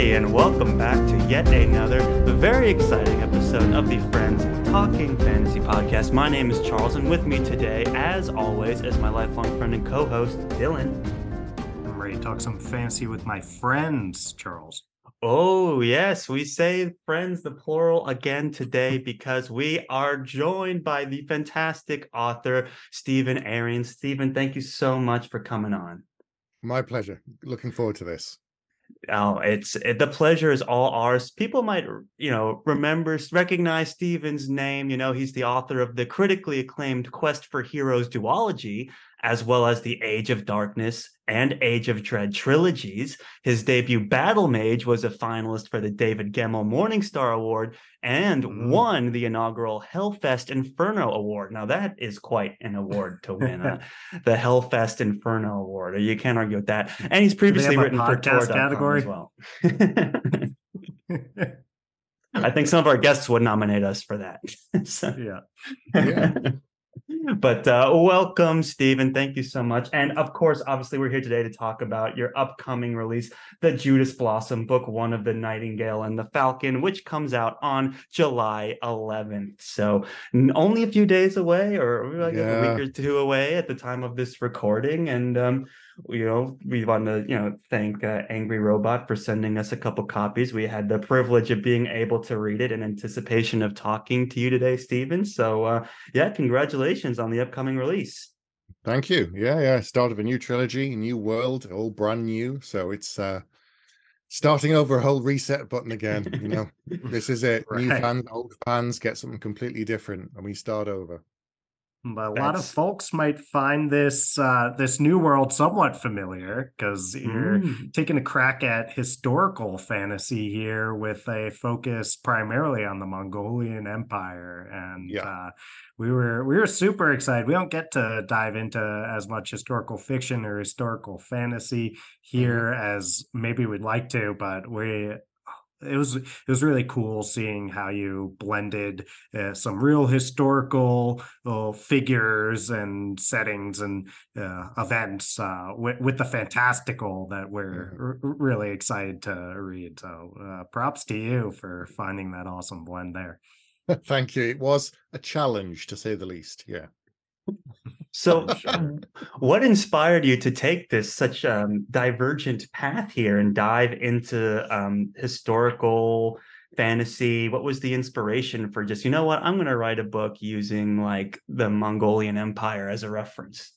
everybody, and welcome back to yet another very exciting episode of the Friends Talking Fantasy Podcast. My name is Charles, and with me today, as always, is my lifelong friend and co host, Dylan. I'm ready to talk some fantasy with my friends, Charles. Oh, yes, we say friends, the plural again today because we are joined by the fantastic author, Stephen Aryan. Stephen, thank you so much for coming on. My pleasure. Looking forward to this. Oh, it's it, the pleasure is all ours. People might, you know, remember, recognize Stephen's name. You know, he's the author of the critically acclaimed Quest for Heroes duology, as well as the Age of Darkness and Age of Dread trilogies. His debut Battlemage was a finalist for the David Gemmell Morningstar Award and mm. won the inaugural Hellfest Inferno Award. Now that is quite an award to win, uh, the Hellfest Inferno Award. You can't argue with that. And he's previously written for Tor category as well. I think some of our guests would nominate us for that. so. Yeah. yeah but uh, welcome, Stephen. Thank you so much. And of course, obviously, we're here today to talk about your upcoming release, The Judas Blossom, book one of The Nightingale and the Falcon, which comes out on July 11th. So only a few days away, or like yeah. a week or two away at the time of this recording. And um, you know, we want to, you know, thank uh, Angry Robot for sending us a couple copies. We had the privilege of being able to read it in anticipation of talking to you today, Stephen. So, uh, yeah, congratulations on the upcoming release. Thank you. Yeah, yeah. Start of a new trilogy, new world, all brand new. So it's uh starting over a whole reset button again. You know, this is it. Right. New fans, old fans get something completely different, and we start over. But a That's... lot of folks might find this uh, this new world somewhat familiar because you're mm. taking a crack at historical fantasy here with a focus primarily on the Mongolian Empire, and yeah. uh, we were we were super excited. We don't get to dive into as much historical fiction or historical fantasy here mm. as maybe we'd like to, but we it was it was really cool seeing how you blended uh, some real historical uh, figures and settings and uh, events uh, with, with the fantastical that we're mm-hmm. r- really excited to read. So uh, props to you for finding that awesome blend there. Thank you. It was a challenge to say the least. Yeah. So, what inspired you to take this such um, divergent path here and dive into um, historical fantasy? What was the inspiration for just, you know what, I'm going to write a book using like the Mongolian Empire as a reference?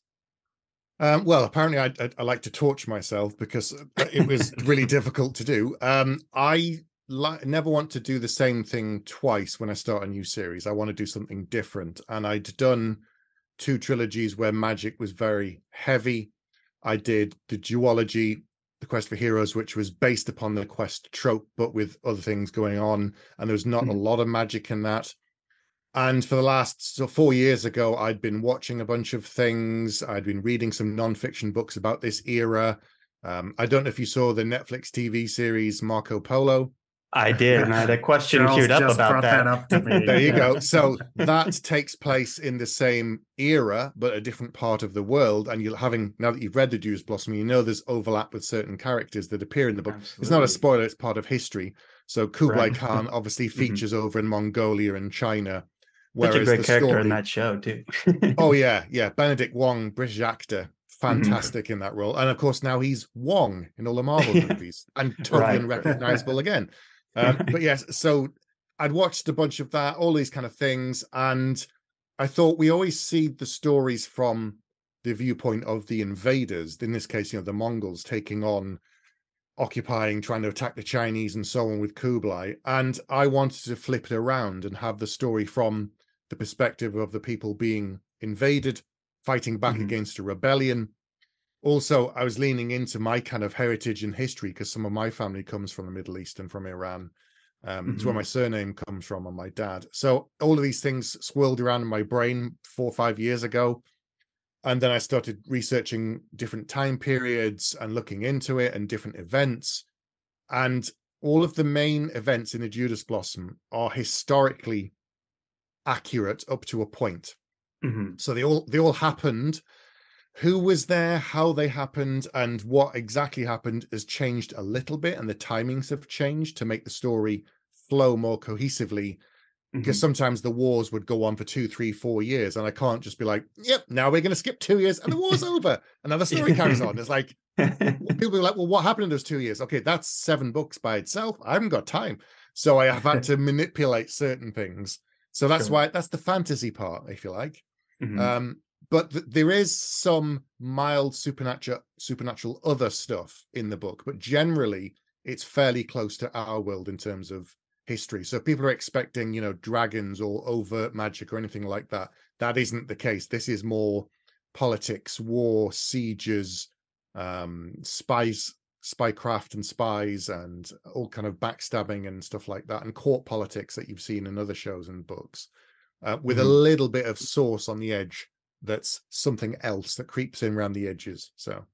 Um, well, apparently, I, I, I, like to torture myself because uh, it was really difficult to do. Um, I li- never want to do the same thing twice when I start a new series. I want to do something different, and I'd done two trilogies where magic was very heavy. I did the duology, The Quest for Heroes, which was based upon the quest trope, but with other things going on. And there was not mm-hmm. a lot of magic in that. And for the last so four years ago, I'd been watching a bunch of things. I'd been reading some nonfiction books about this era. Um, I don't know if you saw the Netflix TV series Marco Polo. I did, and I had a question Charles queued up about that. that up there you go. So that takes place in the same era, but a different part of the world. And you're having now that you've read the Judas Blossom, you know there's overlap with certain characters that appear in the book. Absolutely. It's not a spoiler; it's part of history. So Kublai right. Khan obviously mm-hmm. features mm-hmm. over in Mongolia and China. Such a great character story... in that show too. oh yeah, yeah. Benedict Wong, British actor, mm-hmm. fantastic mm-hmm. in that role, and of course now he's Wong in all the Marvel movies, and totally right. unrecognizable again. Um, but yes, so I'd watched a bunch of that, all these kind of things, and I thought we always see the stories from the viewpoint of the invaders. In this case, you know, the Mongols taking on, occupying, trying to attack the Chinese, and so on with Kublai. And I wanted to flip it around and have the story from the perspective of the people being invaded, fighting back mm-hmm. against a rebellion. Also, I was leaning into my kind of heritage and history because some of my family comes from the Middle East and from Iran. Um, mm-hmm. It's where mm-hmm. my surname comes from on my dad. So all of these things swirled around in my brain four or five years ago. And then I started researching different time periods and looking into it and different events. And all of the main events in the Judas Blossom are historically accurate up to a point. Mm-hmm. So they all they all happened who was there, how they happened, and what exactly happened has changed a little bit, and the timings have changed to make the story flow more cohesively. Because mm-hmm. sometimes the wars would go on for two, three, four years, and I can't just be like, "Yep, now we're going to skip two years, and the war's over," Another story carries on. It's like people are like, "Well, what happened in those two years?" Okay, that's seven books by itself. I haven't got time, so I have had to manipulate certain things. So that's sure. why that's the fantasy part, if you like. Mm-hmm. Um, but th- there is some mild supernatural supernatural other stuff in the book but generally it's fairly close to our world in terms of history so people are expecting you know dragons or overt magic or anything like that that isn't the case this is more politics war sieges um spies spycraft and spies and all kind of backstabbing and stuff like that and court politics that you've seen in other shows and books uh, with mm-hmm. a little bit of sauce on the edge that's something else that creeps in around the edges. So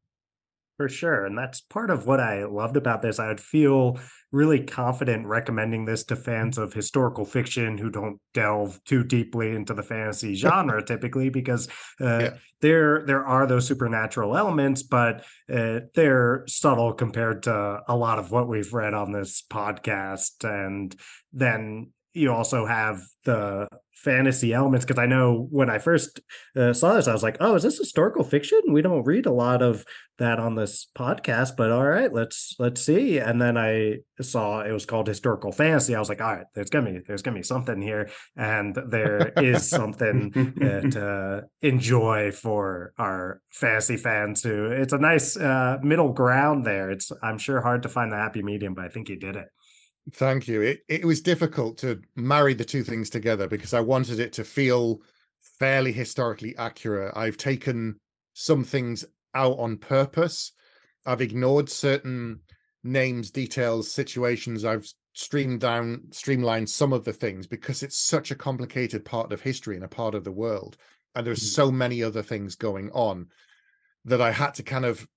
for sure. And that's part of what I loved about this. I would feel really confident recommending this to fans of historical fiction who don't delve too deeply into the fantasy genre typically, because uh, yeah. there there are those supernatural elements, but uh, they're subtle compared to a lot of what we've read on this podcast. And then you also have the fantasy elements because I know when I first uh, saw this, I was like, "Oh, is this historical fiction?" We don't read a lot of that on this podcast, but all right, let's let's see. And then I saw it was called historical fantasy. I was like, "All right, there's gonna be there's gonna be something here, and there is something uh, to enjoy for our fantasy fans too." It's a nice uh, middle ground there. It's I'm sure hard to find the happy medium, but I think he did it. Thank you. It it was difficult to marry the two things together because I wanted it to feel fairly historically accurate. I've taken some things out on purpose. I've ignored certain names, details, situations. I've streamed down, streamlined some of the things because it's such a complicated part of history and a part of the world. And there's mm. so many other things going on that I had to kind of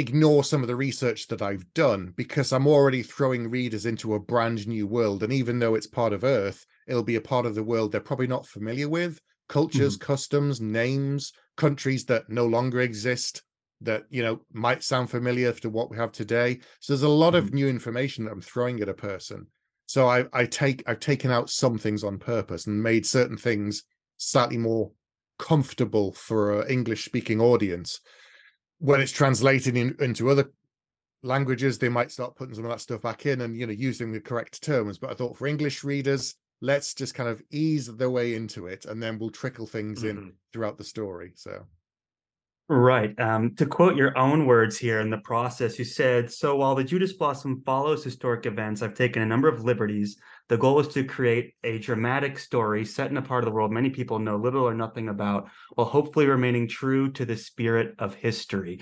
ignore some of the research that I've done because I'm already throwing readers into a brand new world. And even though it's part of Earth, it'll be a part of the world they're probably not familiar with cultures, mm. customs, names, countries that no longer exist that you know might sound familiar to what we have today. So there's a lot of mm-hmm. new information that I'm throwing at a person. So I, I take I've taken out some things on purpose and made certain things slightly more comfortable for an English speaking audience when it's translated in, into other languages, they might start putting some of that stuff back in and you know using the correct terms. But I thought for English readers, let's just kind of ease their way into it, and then we'll trickle things mm-hmm. in throughout the story. So. Right. Um, to quote your own words here in the process, you said, So while the Judas Blossom follows historic events, I've taken a number of liberties. The goal is to create a dramatic story set in a part of the world many people know little or nothing about, while hopefully remaining true to the spirit of history.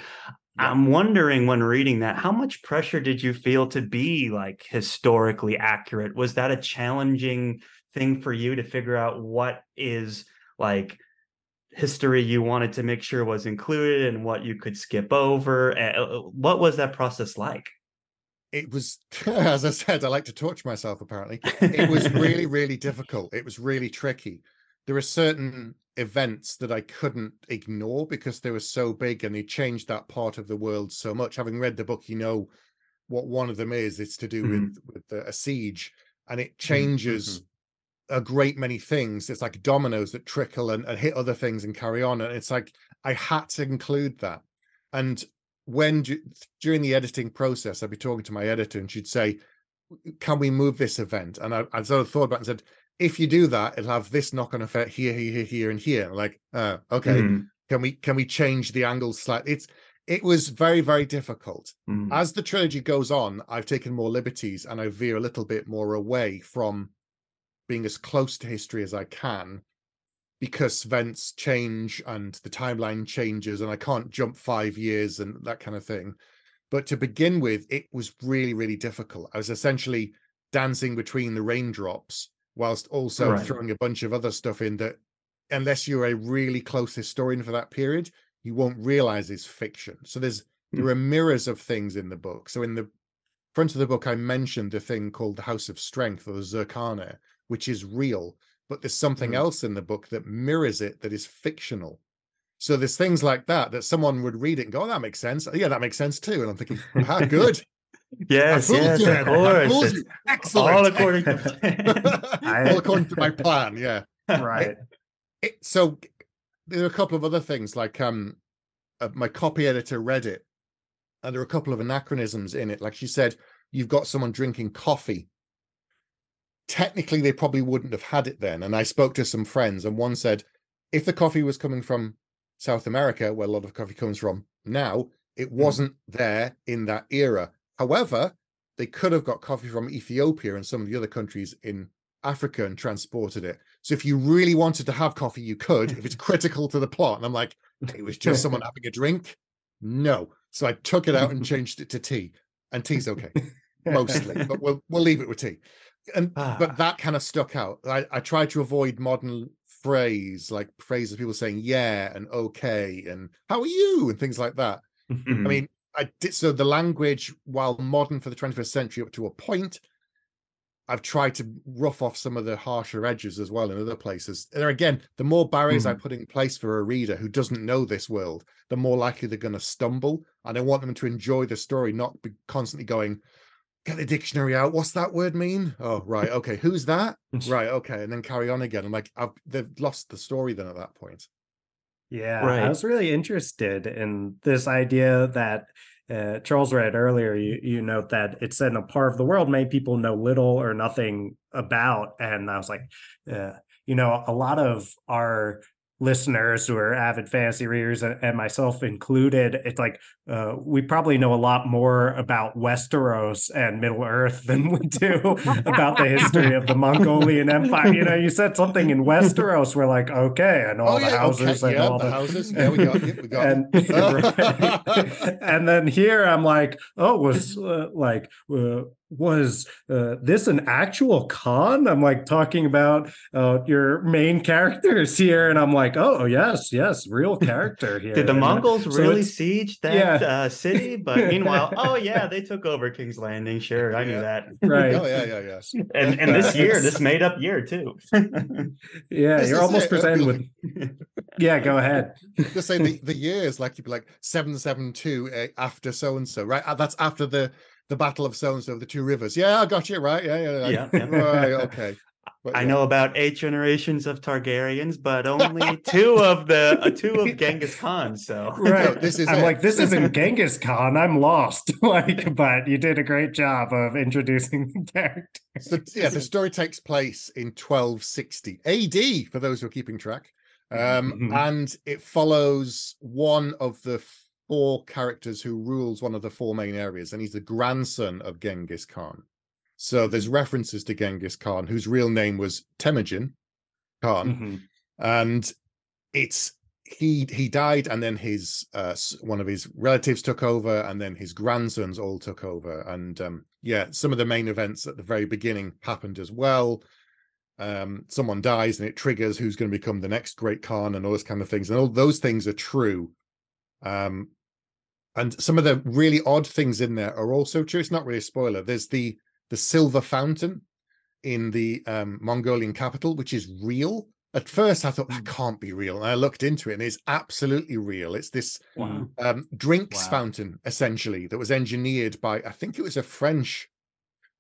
I'm wondering when reading that, how much pressure did you feel to be like historically accurate? Was that a challenging thing for you to figure out what is like history you wanted to make sure was included and what you could skip over? What was that process like? It was, as I said, I like to torture myself, apparently. It was really, really difficult. It was really tricky. There are certain events that I couldn't ignore because they were so big and they changed that part of the world so much. Having read the book, you know what one of them is. It's to do mm-hmm. with, with a siege and it mm-hmm. changes mm-hmm a great many things. It's like dominoes that trickle and, and hit other things and carry on. And it's like I had to include that. And when during the editing process, I'd be talking to my editor and she'd say, "Can we move this event?" And I, I sort of thought about it and said, "If you do that, it'll have this knock-on effect here, here, here, and here." Like, uh, okay, mm. can we can we change the angles slightly? It's it was very very difficult. Mm. As the trilogy goes on, I've taken more liberties and I veer a little bit more away from being as close to history as I can because events change and the timeline changes and I can't jump five years and that kind of thing. But to begin with, it was really, really difficult. I was essentially dancing between the raindrops whilst also right. throwing a bunch of other stuff in that, unless you're a really close historian for that period, you won't realize is fiction. So there's mm. there are mirrors of things in the book. So in the front of the book, I mentioned the thing called the House of Strength or the Zurkhaneh, which is real, but there's something mm. else in the book that mirrors it that is fictional. So there's things like that that someone would read it and go, "Oh, that makes sense." Yeah, that makes sense too. And I'm thinking, "Ah, good." yes, yes, you. of course. Excellent. All according to. All according to my plan. Yeah. Right. It, it, so there are a couple of other things like um uh, my copy editor read it and there are a couple of anachronisms in it like she said you've got someone drinking coffee technically they probably wouldn't have had it then and i spoke to some friends and one said if the coffee was coming from south america where a lot of coffee comes from now it hmm. wasn't there in that era however they could have got coffee from ethiopia and some of the other countries in africa and transported it so if you really wanted to have coffee, you could, if it's critical to the plot. And I'm like, it was just someone having a drink. No. So I took it out and changed it to tea. And tea's okay. Mostly. But we'll we'll leave it with tea. And ah. but that kind of stuck out. I, I tried to avoid modern phrase, like phrases people saying yeah and okay and how are you and things like that. Mm-hmm. I mean, I did so the language, while modern for the 21st century up to a point, I've tried to rough off some of the harsher edges as well in other places. And again, the more barriers mm. I put in place for a reader who doesn't know this world, the more likely they're going to stumble. And I want them to enjoy the story, not be constantly going, get the dictionary out. What's that word mean? Oh, right. Okay. Who's that? right. Okay. And then carry on again. I'm like, I've, they've lost the story then at that point. Yeah. Right. I was really interested in this idea that uh, Charles read earlier, you, you note that it's in a part of the world many people know little or nothing about. And I was like, uh, you know, a lot of our listeners who are avid fantasy readers and myself included it's like uh, we probably know a lot more about westeros and middle earth than we do about the history of the mongolian empire you know you said something in westeros we're like okay and all oh, the houses okay. and yeah, all the, the houses yeah we got it we got and, it and then here i'm like oh was uh, like uh, was uh, this an actual Khan? I'm like talking about uh, your main characters here, and I'm like, oh yes, yes, real character here. Did the and uh, Mongols so really siege that yeah. uh, city? But meanwhile, oh yeah, they took over King's Landing. Sure, I knew yeah. that. Right. oh yeah, yeah, yes. And and this year, this made up year too. yeah, this you're almost it. presented with. yeah, go ahead. Just say the, the years, like you'd be like seven seven two uh, after so and so, right? Uh, that's after the the battle of so and so, the two rivers. Yeah, I got you right. Yeah, yeah, yeah. yeah. right, okay. But, I yeah. know about eight generations of Targaryens, but only two of the uh, two of Genghis Khan. So right, no, this is I'm it. like this isn't Genghis Khan. I'm lost. like, but you did a great job of introducing the character. So yeah, the story takes place in 1260 AD for those who are keeping track, um, mm-hmm. and it follows one of the four characters who rules one of the four main areas, and he's the grandson of Genghis Khan. So there's references to Genghis Khan, whose real name was Temujin Khan, mm-hmm. and it's he he died, and then his uh, one of his relatives took over, and then his grandsons all took over, and um, yeah, some of the main events at the very beginning happened as well. Um, someone dies, and it triggers who's going to become the next great Khan, and all those kind of things, and all those things are true. Um, and some of the really odd things in there are also true. It's not really a spoiler. There's the the silver fountain in the um, Mongolian capital, which is real. At first, I thought that hmm. can't be real, and I looked into it, and it's absolutely real. It's this wow. um, drinks wow. fountain, essentially, that was engineered by I think it was a French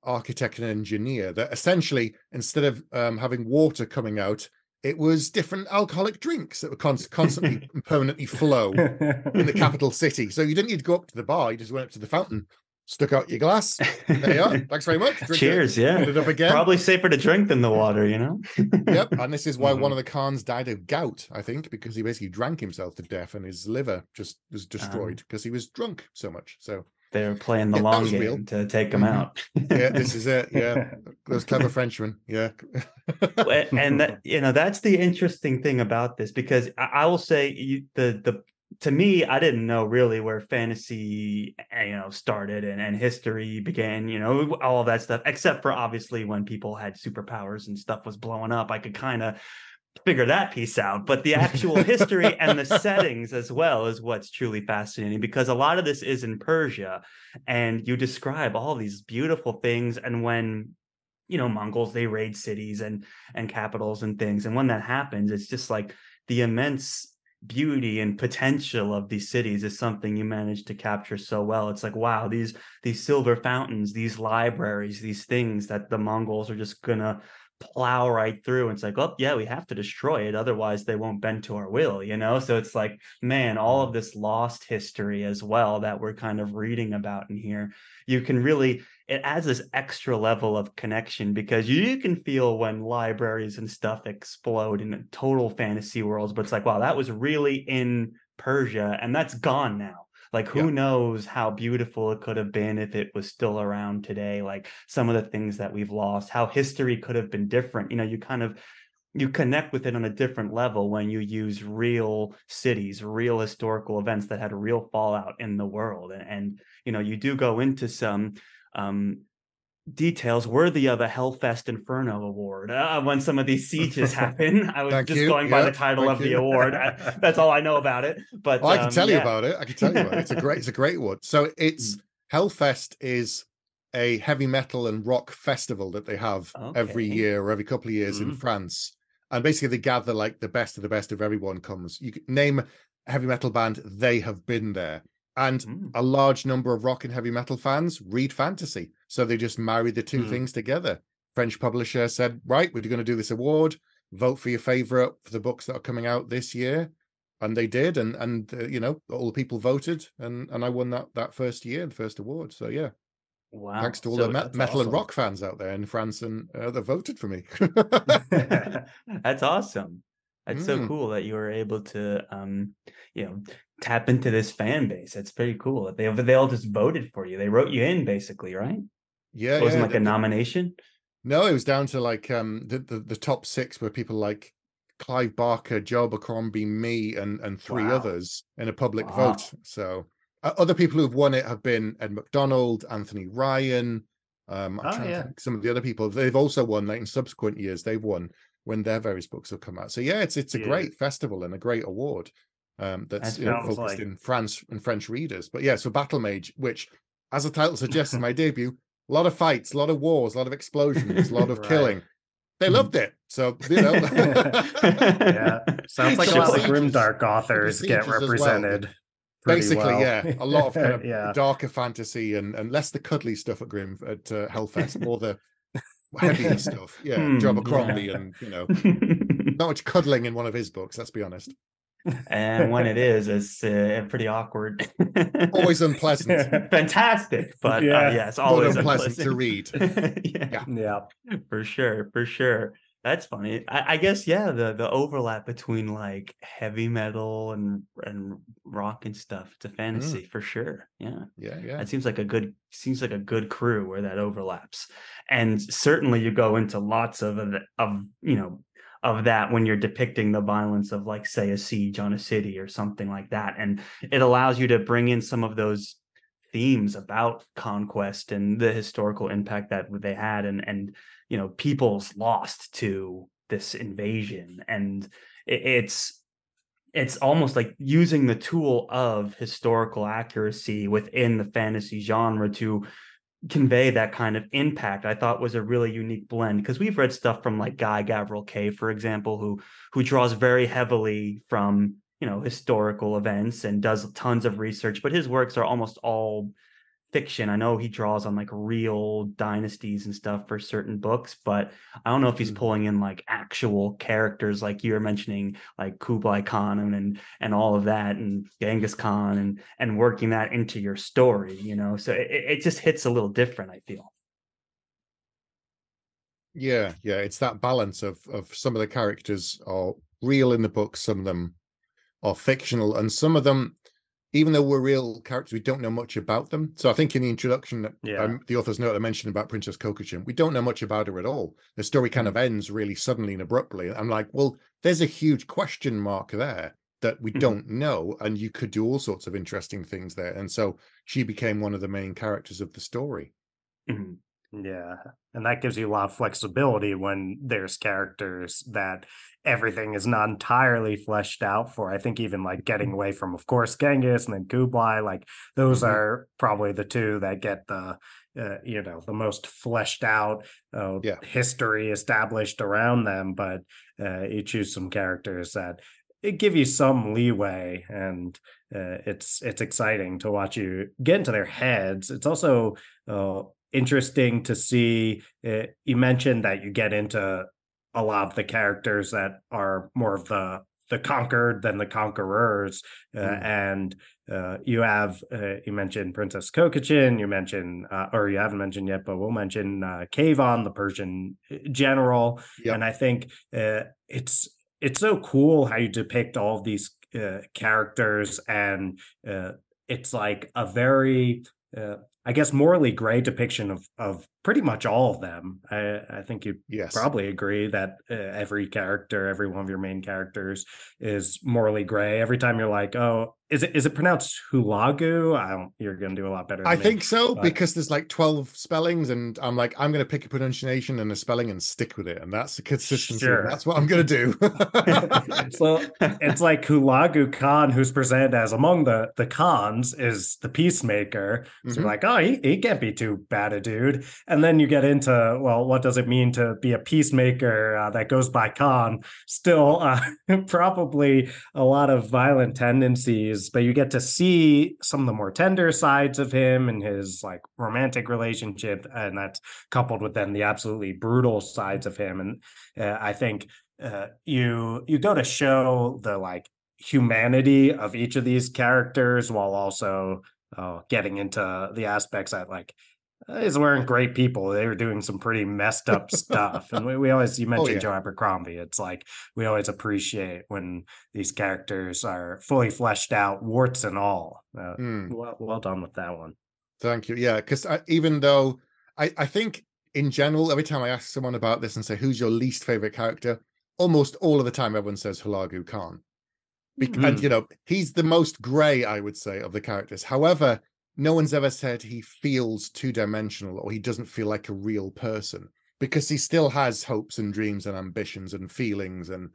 architect and engineer. That essentially, instead of um, having water coming out, it was different alcoholic drinks that were con- constantly permanently flow in the capital city. So you didn't need to go up to the bar; you just went up to the fountain, stuck out your glass. There you are. Thanks very much. Drink Cheers. It, yeah. It up again. Probably safer to drink than the water, you know. yep. And this is why mm-hmm. one of the Khans died of gout, I think, because he basically drank himself to death, and his liver just was destroyed because um, he was drunk so much. So they're playing the yeah, long game real. to take them mm-hmm. out. yeah, this is it. Yeah, those clever Frenchmen. Yeah, and that you know that's the interesting thing about this because I, I will say you, the the to me I didn't know really where fantasy eh, you know started and, and history began. You know all of that stuff, except for obviously when people had superpowers and stuff was blowing up. I could kind of figure that piece out. But the actual history and the settings as well is what's truly fascinating because a lot of this is in Persia and you describe all these beautiful things. And when you know mongols they raid cities and and capitals and things and when that happens it's just like the immense beauty and potential of these cities is something you managed to capture so well it's like wow these these silver fountains these libraries these things that the mongols are just gonna plow right through and it's like oh yeah we have to destroy it otherwise they won't bend to our will you know? So it's like man all of this lost history as well that we're kind of reading about in here you can really it adds this extra level of connection because you, can feel when libraries and stuff explode in total fantasy worlds but it's like wow that was really in persia and that's gone now like who knows how beautiful it could have been if it was still around today like some of the things that we've lost how history could have been different you know you kind of you connect with it on a different level when you use real cities real historical events that had real fallout in the world and, and you know you do go into some um details worthy of a Hellfest Inferno award uh, when some of these sieges happen. I was Thank just you. going by the title Thank of you. the award. I, that's all I know about it. But oh, I can um, tell yeah. you about it. I can tell you about it. It's a great, it's a great award. So it's mm. Hellfest is a heavy metal and rock festival that they have okay. every year or every couple of years mm. in France. And basically they gather like the best of the best of everyone comes. You name a heavy metal band, they have been there. And mm. a large number of rock and heavy metal fans read fantasy. So they just married the two mm. things together. French publisher said, right, we're going to do this award. Vote for your favorite for the books that are coming out this year. And they did. And, and uh, you know, all the people voted. And, and I won that, that first year, the first award. So, yeah. Wow. Thanks to all so the me- metal awesome. and rock fans out there in France and uh, that voted for me. that's awesome. That's mm. so cool that you were able to, um, you know, tap into this fan base. That's pretty cool. They they all just voted for you. They wrote you in, basically, right? Yeah, it wasn't yeah, like a nomination. No, it was down to like um the, the, the top six were people like Clive Barker, Joe Abercrombie, me, and and three wow. others in a public wow. vote. So uh, other people who've won it have been Ed McDonald, Anthony Ryan. Um, I'm oh, trying yeah. to think some of the other people. They've also won like in subsequent years. They've won when their various books have come out. So yeah, it's it's a yeah. great festival and a great award um, that's you know, focused like... in France and French readers. But yeah, so Battlemage, which as the title suggests, my debut, a lot of fights, a lot of wars, a lot of explosions, a lot of right. killing. They hmm. loved it, so you know. yeah, sounds like a lot of grimdark authors get represented. Well. Basically, well. yeah, a lot of kind of yeah. darker fantasy and and less the cuddly stuff at Grim at uh, Hellfest, more the heavy stuff. Yeah, hmm, Joe Abercrombie yeah. and you know, not much cuddling in one of his books. Let's be honest and when it is, it's uh, pretty awkward. always unpleasant. Fantastic, but uh, yeah, uh, yes, always unpleasant, unpleasant, to read. yeah. yeah, yeah, for sure, for sure. That's funny. I, I, guess yeah, the the overlap between like heavy metal and and rock and stuff to fantasy mm. for sure. Yeah, yeah, yeah. It seems like a good seems like a good crew where that overlaps, and certainly you go into lots of of you know of that when you're depicting the violence of like say a siege on a city or something like that. And it allows you to bring in some of those themes about conquest and the historical impact that they had and and you know people's lost to this invasion. And it, it's it's almost like using the tool of historical accuracy within the fantasy genre to convey that kind of impact i thought was a really unique blend because we've read stuff from like guy gavriel kay for example who who draws very heavily from you know historical events and does tons of research but his works are almost all fiction. I know he draws on like real dynasties and stuff for certain books, but I don't know if he's mm-hmm. pulling in like actual characters like you were mentioning, like Kublai Khan and and, and all of that, and Genghis Khan, and and working that into your story. You know, so it, it just hits a little different. I feel. Yeah, yeah, it's that balance of of some of the characters are real in the book, some of them are fictional, and some of them even though we're real characters, we don't know much about them. So I think in the introduction, yeah. um, the author's note I mentioned about Princess Kokochin, we don't know much about her at all. The story kind of mm. ends really suddenly and abruptly. I'm like, well, there's a huge question mark there that we mm-hmm. don't know, and you could do all sorts of interesting things there. And so she became one of the main characters of the story. Mm-hmm. Yeah. And that gives you a lot of flexibility when there's characters that everything is not entirely fleshed out for. I think even like getting mm-hmm. away from, of course, Genghis and then Kublai, like those mm-hmm. are probably the two that get the, uh, you know, the most fleshed out uh, yeah. history established around them. But uh, you choose some characters that it give you some leeway, and uh, it's it's exciting to watch you get into their heads. It's also uh, interesting to see. Uh, you mentioned that you get into a lot of the characters that are more of the the conquered than the conquerors. Uh, mm. And uh, you have, uh, you mentioned Princess Kokochin, you mentioned, uh, or you haven't mentioned yet, but we'll mention uh, the Persian general. Yep. And I think uh, it's, it's so cool how you depict all of these characters and it's like a very I guess morally gray depiction of of pretty much all of them. I, I think you yes. probably agree that uh, every character, every one of your main characters, is morally gray. Every time you're like, oh, is it is it pronounced hulagu? I don't. You're going to do a lot better. I me, think so but... because there's like twelve spellings, and I'm like, I'm going to pick a pronunciation and a spelling and stick with it, and that's the consistency. Sure. That's what I'm going to do. so it's like Hulagu Khan, who's presented as among the the Khans, is the peacemaker. So mm-hmm. like, oh, he, he can't be too bad a dude. And then you get into well, what does it mean to be a peacemaker uh, that goes by Khan? Still, uh, probably a lot of violent tendencies but you get to see some of the more tender sides of him and his like romantic relationship, and that's coupled with then the absolutely brutal sides of him. And uh, I think uh, you you go to show the like humanity of each of these characters while also uh, getting into the aspects that like these weren't great people. They were doing some pretty messed up stuff. And we, we always, you oh, mentioned oh, yeah. Joe Abercrombie. It's like we always appreciate when these characters are fully fleshed out, warts and all. Uh, mm. well, well done with that one. Thank you. Yeah, because even though I, I think in general, every time I ask someone about this and say, who's your least favorite character? Almost all of the time, everyone says Hulagu Khan. Be- mm. And, you know, he's the most gray, I would say, of the characters. However, no one's ever said he feels two dimensional or he doesn't feel like a real person because he still has hopes and dreams and ambitions and feelings and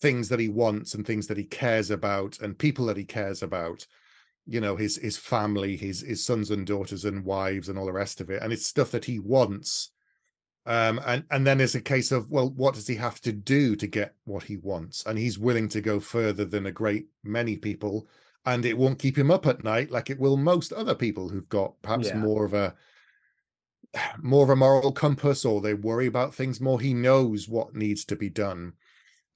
things that he wants and things that he cares about and people that he cares about you know his his family his his sons and daughters and wives and all the rest of it. And it's stuff that he wants. Um and and then there's a case of well what does he have to do to get what he wants? And he's willing to go further than a great many people and it won't keep him up at night like it will most other people who've got perhaps yeah. more of a more of a moral compass or they worry about things more he knows what needs to be done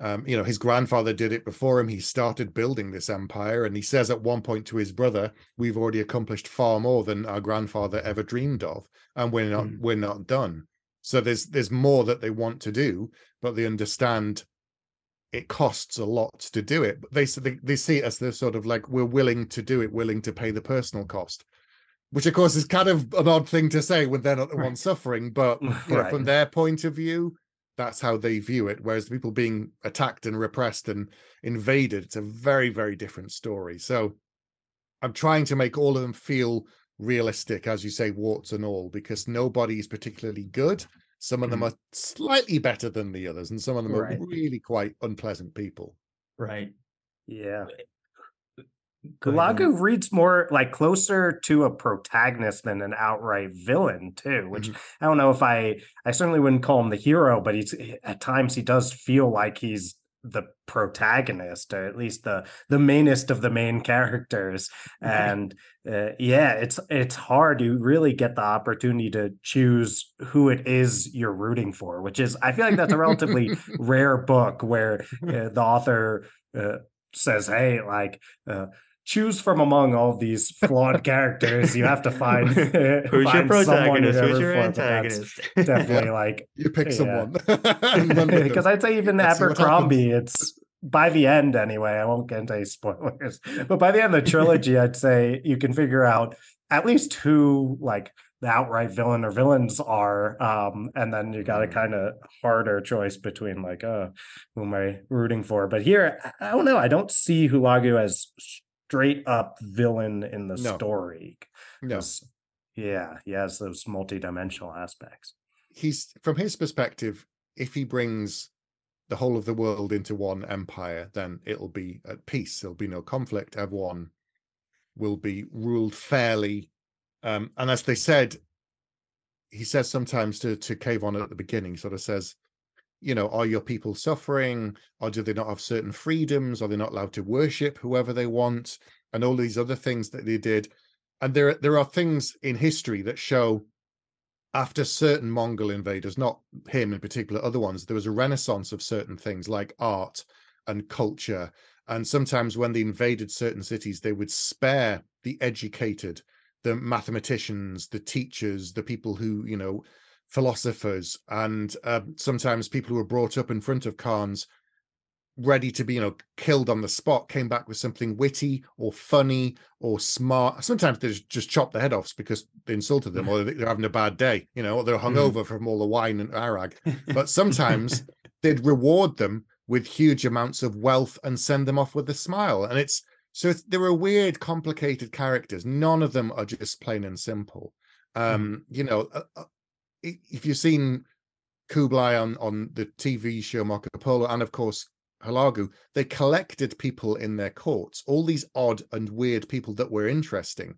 um, you know his grandfather did it before him he started building this empire and he says at one point to his brother we've already accomplished far more than our grandfather ever dreamed of and we're not mm. we're not done so there's there's more that they want to do but they understand it costs a lot to do it. But they they, they see it as the sort of like we're willing to do it, willing to pay the personal cost, which of course is kind of an odd thing to say when they're not the right. one suffering. But you know, from their point of view, that's how they view it. Whereas the people being attacked and repressed and invaded, it's a very very different story. So I'm trying to make all of them feel realistic, as you say, warts and all, because nobody is particularly good some of them mm-hmm. are slightly better than the others, and some of them right. are really quite unpleasant people. Right. Yeah. Hulagu reads more like closer to a protagonist than an outright villain too, which mm-hmm. I don't know if I I certainly wouldn't call him the hero, but he's at times he does feel like he's the protagonist or at least the the mainest of the main characters. And uh, yeah it's it's hard. You really get the opportunity to choose who it is you're rooting for which is i feel like that's a relatively rare book where uh, the author uh, says hey like uh, choose from among all these flawed characters. You have to find who's find your protagonist, who's your antagonist. Definitely like you pick yeah. someone. Because I'd say even Let's Abercrombie, it's by the end anyway. I won't get into any spoilers, but by the end of the trilogy, I'd say you can figure out at least who like the outright villain or villains are um, and then you got a mm. kind of harder choice between like uh who am i rooting for but here i don't know i don't see hulagu as straight up villain in the no. story. No. Yeah, he has those multi-dimensional aspects. He's from his perspective, if he brings the whole of the world into one empire, then it'll be at peace. There'll be no conflict. Everyone will be ruled fairly. Um, and as they said, he says sometimes to to Kaivan at the beginning, sort of says, you know, are your people suffering? Or do they not have certain freedoms? Are they not allowed to worship whoever they want? And all these other things that they did. And there, there are things in history that show after certain Mongol invaders, not him in particular, other ones, there was a renaissance of certain things like art and culture. And sometimes when they invaded certain cities, they would spare the educated, the mathematicians, the teachers, the people who, you know, philosophers, and uh, sometimes people who were brought up in front of Khans ready to be, you know, killed on the spot, came back with something witty or funny or smart. Sometimes they just chop their head off because they insulted them or they're having a bad day, you know, or they're mm-hmm. hungover from all the wine and arag. But sometimes they'd reward them with huge amounts of wealth and send them off with a smile. And it's so it's, there are weird, complicated characters. None of them are just plain and simple. Um, mm. You know, if you've seen Kublai on on the TV show Marco Polo, and of course Hulagu, they collected people in their courts, all these odd and weird people that were interesting.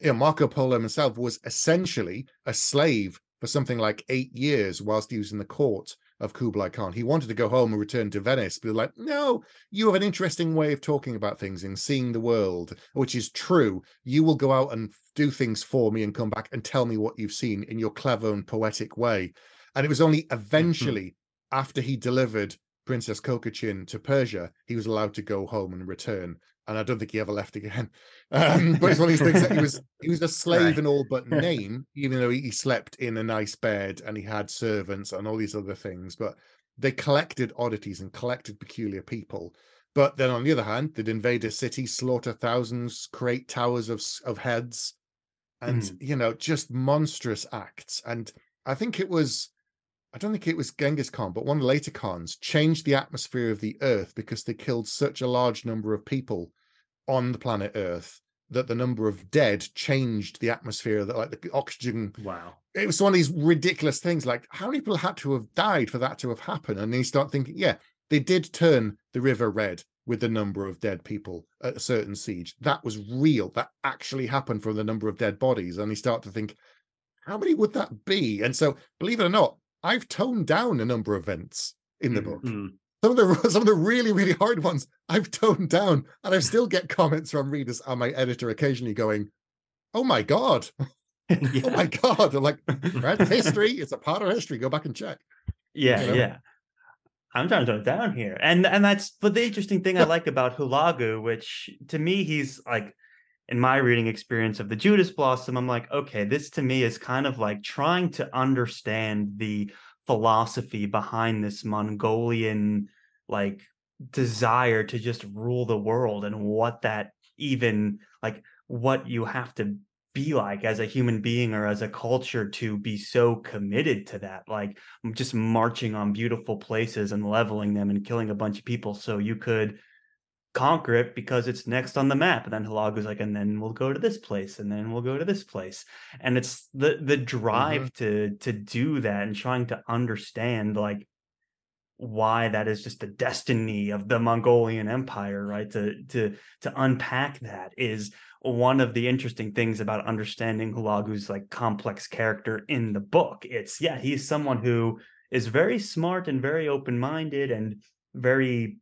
You know, Marco Polo himself was essentially a slave for something like eight years whilst he was in the court of Kublai Khan. He wanted to go home and return to Venice, but like, no, you have an interesting way of talking about things and seeing the world, which is true. You will go out and do things for me and come back and tell me what you've seen in your clever and poetic way. And it was only mm-hmm. eventually after he delivered Princess Kokochin to Persia, he was allowed to go home and return. And I don't think he ever left again. Um, but it's one of these things that he was he was a slave right. in all but name, even though he slept in a nice bed and he had servants and all these other things. But they collected oddities and collected peculiar people. But then on the other hand, they'd invade a city, slaughter thousands, create towers of of heads, and mm. you know, just monstrous acts. And I think it was I don't think it was Genghis Khan, but one of the later Khans changed the atmosphere of the Earth because they killed such a large number of people on the planet Earth that the number of dead changed the atmosphere that like the oxygen wow. it was one of these ridiculous things like how many people had to have died for that to have happened? And then you start thinking yeah they did turn the river red with the number of dead people at a certain siege. That was real. That actually happened from the number of dead bodies. And you start to think how many would that be? And so believe it or not I've toned down a number of events in the mm, book. Mm. Some of the some of the really really hard ones I've toned down, and I still get comments from readers and my editor occasionally going, "Oh my god, yeah. oh my god!" I'm like, "Right, history. It's a part of history. Go back and check." Yeah, you know? yeah. I'm trying to tone it down here, and and that's but the interesting thing I like about Hulagu, which to me he's like in my reading experience of the Judas Blossom, I'm like, okay, this to me is kind of like trying to understand the philosophy behind this Mongolian like desire to just rule the world and what that even like what you have to be like as a human being or as a culture to be so committed to that like just marching on beautiful places and leveling them and killing a bunch of people so you could conquer it because it's next on the map. And then Hulagu's like, and then we'll go to this place, and then we'll go to this place. And it's the the drive mm-hmm. to to do that and trying to understand like why that is just the destiny of the Mongolian Empire, right? To to to unpack that is one of the interesting things about understanding Hulagu's like complex character in the book. It's yeah, he's someone who is very smart and very open-minded and very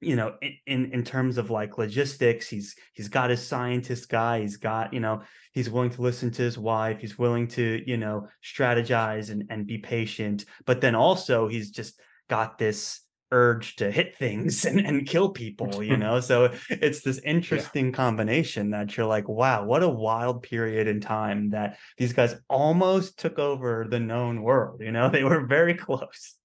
you know in in terms of like logistics he's he's got his scientist guy he's got you know he's willing to listen to his wife he's willing to you know strategize and and be patient but then also he's just got this urge to hit things and, and kill people you know? So it's this interesting yeah. combination that you're like wow what a wild period in time that these guys almost took over the known world you know? They were very close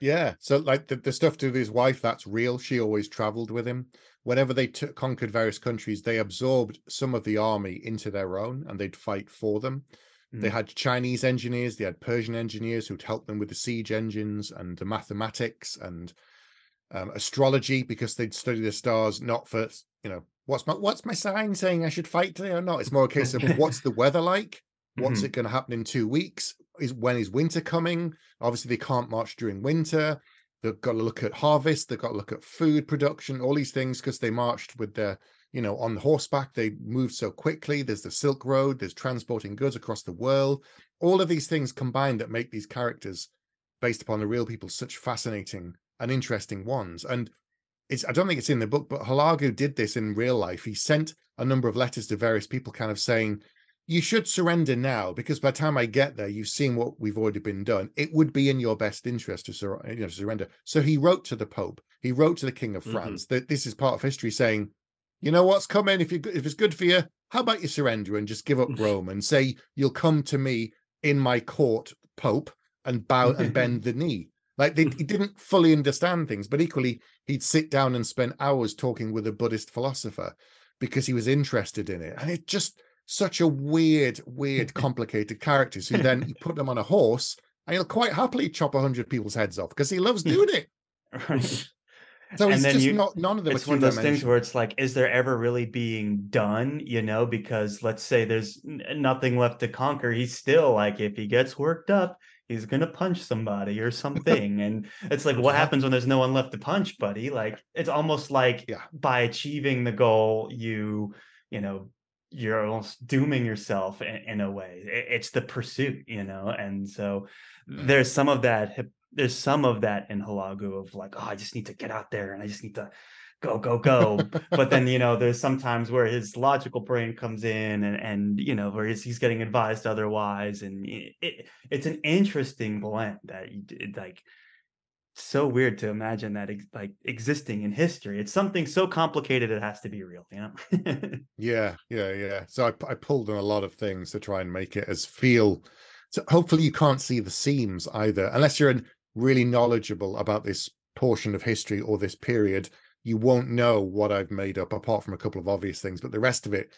yeah. So like the, the stuff to his wife, that's real. She always traveled with him. Whenever they conquered various countries, they absorbed some of the army into their own and they'd fight for them. Mm. They had Chinese engineers, they had Persian engineers who'd help them with the siege engines and the mathematics and um, astrology because they'd study the stars not for, you know, what's my what's my sign saying I should fight today or not? It's more a case of what's the weather like? What's mm-hmm. it going to happen in two weeks? Is when is winter coming? Obviously, they can't march during winter. They've got to look at harvest. They've got to look at food production, all these things because they marched with their, you know, on horseback. They moved so quickly. There's the Silk Road. There's transporting goods across the world. All of these things combined that make these characters based upon the real people, such fascinating and interesting ones. And it's I don't think it's in the book, but Hulagu did this in real life. He sent a number of letters to various people, kind of saying, "You should surrender now, because by the time I get there, you've seen what we've already been done. It would be in your best interest to sur- you know, surrender." So he wrote to the Pope. He wrote to the King of mm-hmm. France mm-hmm. that this is part of history, saying, "You know what's coming. If you if it's good for you, how about you surrender and just give up Rome and say you'll come to me in my court, Pope, and bow and bend the knee." Like they, he didn't fully understand things, but equally he'd sit down and spend hours talking with a Buddhist philosopher because he was interested in it. And it just such a weird, weird, complicated character. So then you put them on a horse and he'll quite happily chop a hundred people's heads off because he loves doing it. Right. So and then you, not none of them. It's one of those things where it's like, is there ever really being done? You know, because let's say there's nothing left to conquer. He's still like, if he gets worked up, he's gonna punch somebody or something and it's like what happens when there's no one left to punch buddy like it's almost like yeah. by achieving the goal you you know you're almost dooming yourself in, in a way. It's the pursuit you know? And so mm. there's some of that there's some of that in hulagu of like oh i just need to get out there and i just need to go go go. But then you know there's sometimes where his logical brain comes in and and you know where he's, he's getting advised otherwise. And it, it, it's an interesting blend that it, like so weird to imagine that like existing in history. It's something so complicated it has to be real you know? Yeah yeah yeah. So I, I pulled on a lot of things to try and make it as feel so hopefully you can't see the seams either. Unless you're really knowledgeable about this portion of history or this period you won't know what I've made up apart from a couple of obvious things, but the rest of it,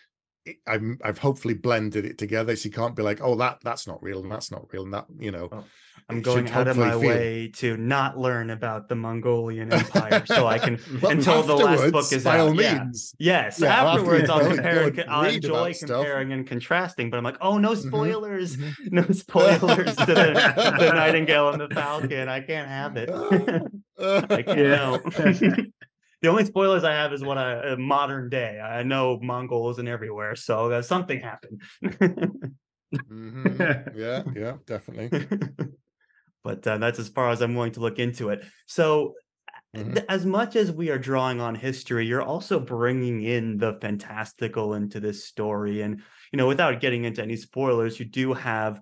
I've I've hopefully blended it together, so you can't be like, oh, that that's not real and that's not real, and that you know. Well, I'm going out of my feel... way to not learn about the Mongolian Empire, so I can well, until the last book is by out. all means, yeah. yes. Yeah, afterwards, I'll compare. I'll enjoy comparing stuff. and contrasting, but I'm like, oh, no mm-hmm. spoilers, mm-hmm. no spoilers to the, the Nightingale and the Falcon. I can't have it. I can't. Yeah the only spoilers I have is what I uh, modern day. I know Mongol isn't everywhere, so uh, something happened. mm-hmm. Yeah, yeah, definitely. but uh, that's as far as I'm willing to look into it. So, mm-hmm. th- as much as we are drawing on history, you're also bringing in the fantastical into this story, and you know, without getting into any spoilers, you do have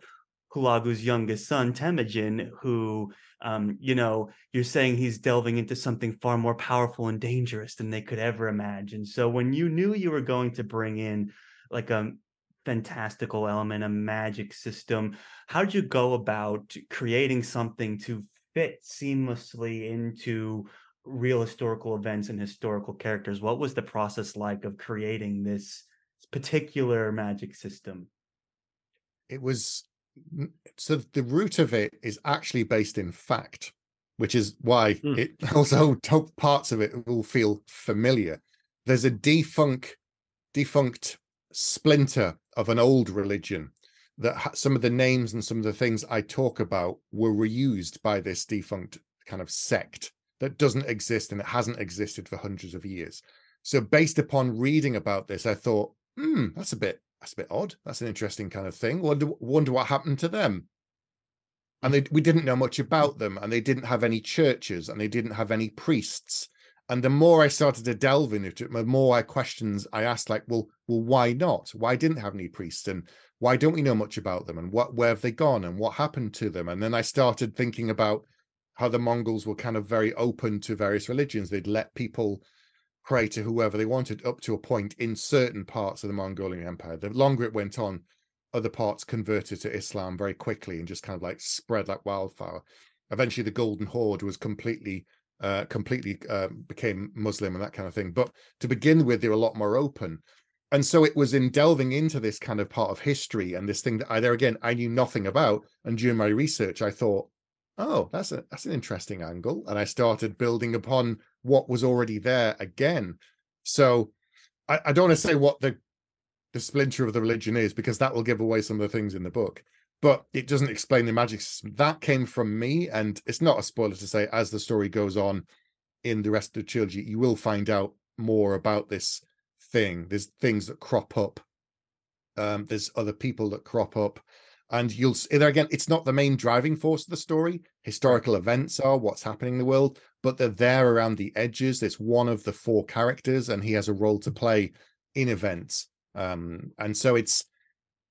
Hulagu's youngest son, Temujin, who um, you know, you're saying he's delving into something far more powerful and dangerous than they could ever imagine. So when you knew you were going to bring in like a fantastical element, a magic system, how did you go about creating something to fit seamlessly into real historical events and historical characters? What was the process like of creating this particular magic system? It was so the root of it is actually based in fact, which is why mm. it also parts of it will feel familiar. There's a defunct, defunct splinter of an old religion that some of the names and some of the things I talk about were reused by this defunct kind of sect that doesn't exist and it hasn't existed for hundreds of years. So, based upon reading about this, I thought, hmm, that's a bit that's a bit odd. That's an interesting kind of thing. Wonder wonder what happened to them. And mm. they, we didn't know much about mm. them, and they didn't have any churches, and they didn't have any priests. And the more I started to delve into it, the more I questions I asked, like, well, well, why not? Why didn't have any priests, and why don't we know much about them, and what where have they gone, and what happened to them? And then I started thinking about how the Mongols were kind of very open to various religions. They'd let people pray to whoever they wanted up to a point in certain parts of the Mongolian Empire. The longer it went on, other parts converted to Islam very quickly and just kind of like spread like wildfire. Eventually, the Golden Horde was completely, uh, completely uh, became Muslim and that kind of thing. But to begin with, they were a lot more open. And so it was in delving into this kind of part of history and this thing that I there again I knew nothing about. And during my research, I thought, oh, that's a that's an interesting angle. And I started building upon what was already there again. So I, I don't want to say what the the splinter of the religion is because that will give away some of the things in the book. But it doesn't explain the magic system. That came from me, and it's not a spoiler to say as the story goes on in the rest of the trilogy, you will find out more about this thing. There's things that crop up. Um, there's other people that crop up. And you'll there again, it's not the main driving force of the story. Historical events are what's happening in the world, but they're there around the edges. It's one of the four characters, and he has a role to play in events. Um, and so it's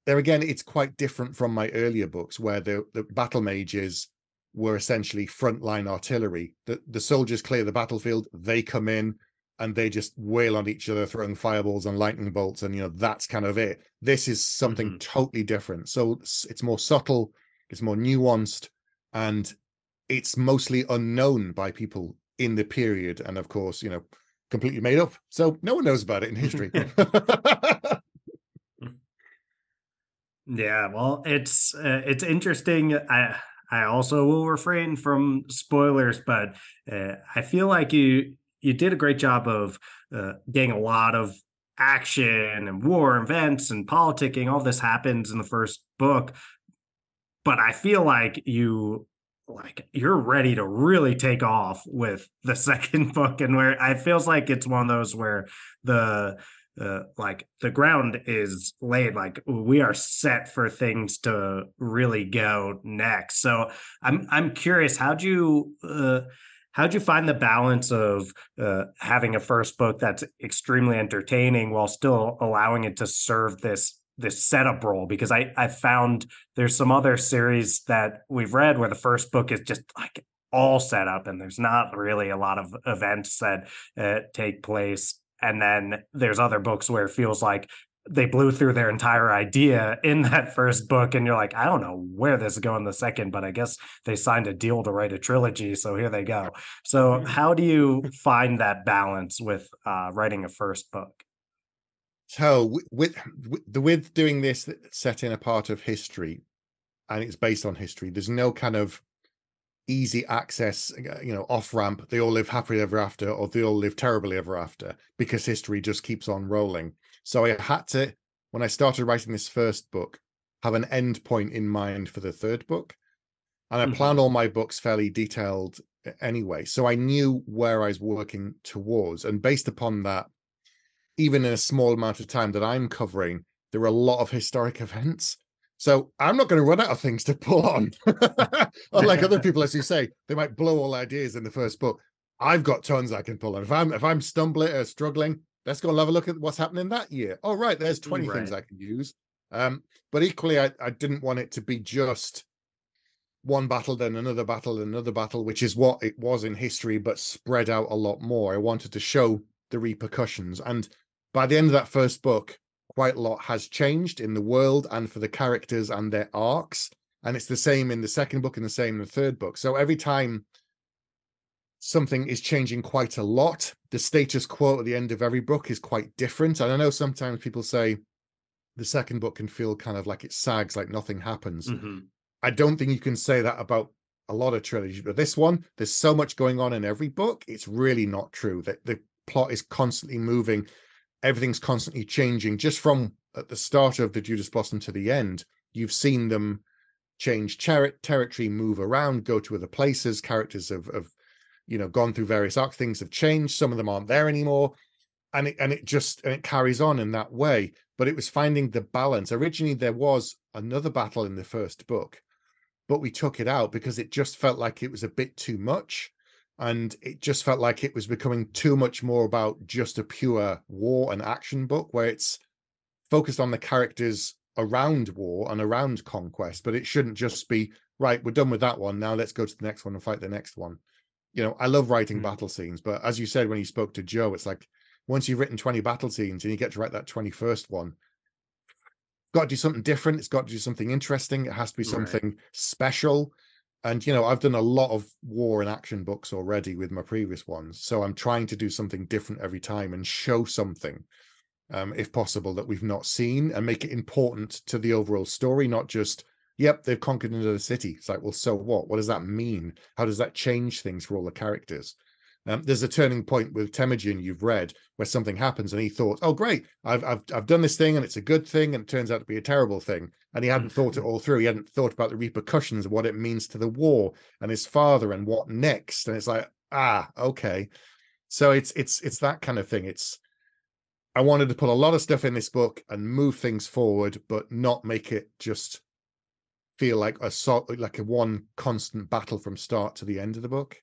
there again, it's quite different from my earlier books where the, the battle mages were essentially frontline artillery. The the soldiers clear the battlefield, they come in, and they just wail on each other, throwing fireballs and lightning bolts, and you know that's kind of it. This is something mm-hmm. totally different. So it's, it's more subtle, it's more nuanced, and it's mostly unknown by people in the period, and of course, you know, completely made up. So no one knows about it in history. yeah, well, it's uh, it's interesting. I I also will refrain from spoilers, but uh, I feel like you you did a great job of uh, getting a lot of action and war events and politicking. All this happens in the first book, but I feel like you like you're ready to really take off with the second book and where it feels like it's one of those where the uh, like the ground is laid like we are set for things to really go next. So i'm i'm curious how'd you uh how'd you find the balance of uh, having a first book that's extremely entertaining while still allowing it to serve this this setup role because I I found there's some other series that we've read where the first book is just like all set up and there's not really a lot of events that uh, take place. And then there's other books where it feels like they blew through their entire idea in that first book and you're like i don't know where this is going the second but i guess they signed a deal to write a trilogy so here they go. So how do you find that balance with uh, writing a first book so with, with the with doing this set in a part of history and it's based on history there's no kind of easy access uh, you know off ramp they all live happily ever after or they all live terribly ever after because history just keeps on rolling so I had to, when I started writing this first book, have an end point in mind for the third book. And I mm-hmm. planned all my books fairly detailed anyway. So I knew where I was working towards. And based upon that, even in a small amount of time that I'm covering, there are a lot of historic events. So I'm not going to run out of things to pull on. Unlike other people, as you say, they might blow all ideas in the first book. I've got tons I can pull on. If I'm if I'm stumbling or struggling, let's go and have a look at what's happening that year. Oh, right, there's 20 right. things I can use. Um, but equally, I, I didn't want it to be just one battle, then another battle, then another battle, which is what it was in history, but spread out a lot more. I wanted to show the repercussions. And by the end of that first book, quite a lot has changed in the world and for the characters and their arcs. And it's the same in the second book and the same in the third book. So every time something is changing quite a lot. The status quo at the end of every book is quite different. And I know sometimes people say the second book can feel kind of like it sags, like nothing happens. Mm-hmm. I don't think you can say that about a lot of trilogies, but this one, there's so much going on in every book. It's really not true that the plot is constantly moving, everything's constantly changing. Just from at the start of the Judas Blossom to the end, you've seen them change ter- territory, move around, go to other places. Characters have, have you know gone through various arc things have changed. Some of them aren't there anymore. And it and it just and it carries on in that way. But it was finding the balance. Originally there was another battle in the first book but we took it out because it just felt like it was a bit too much and it just felt like it was becoming too much more about just a pure war and action book where it's focused on the characters around war and around conquest but it shouldn't just be right we're done with that one now let's go to the next one and fight the next one you know, I love writing mm. battle scenes, but as you said when you spoke to Joe, it's like once you've written 20 battle scenes and you get to write that 21st one, got to do something different. It's got to do something interesting. It has to be something right. special. And you know, I've done a lot of war and action books already with my previous ones. So I'm trying to do something different every time and show something, um, if possible, that we've not seen and make it important to the overall story, not just yep, they've conquered another city. It's like, well, so what? What does that mean? How does that change things for all the characters? Um, there's a turning point with Temujin you've read where something happens and he thought, oh great, I've I've I've done this thing and it's a good thing and it turns out to be a terrible thing. And he hadn't thought it all through. He hadn't thought about the repercussions of what it means to the war and his father and what next. And it's like, ah, okay. So it's it's it's that kind of thing. It's I wanted to put a lot of stuff in this book and move things forward, but not make it just feel like a sort like a one constant battle from start to the end of the book.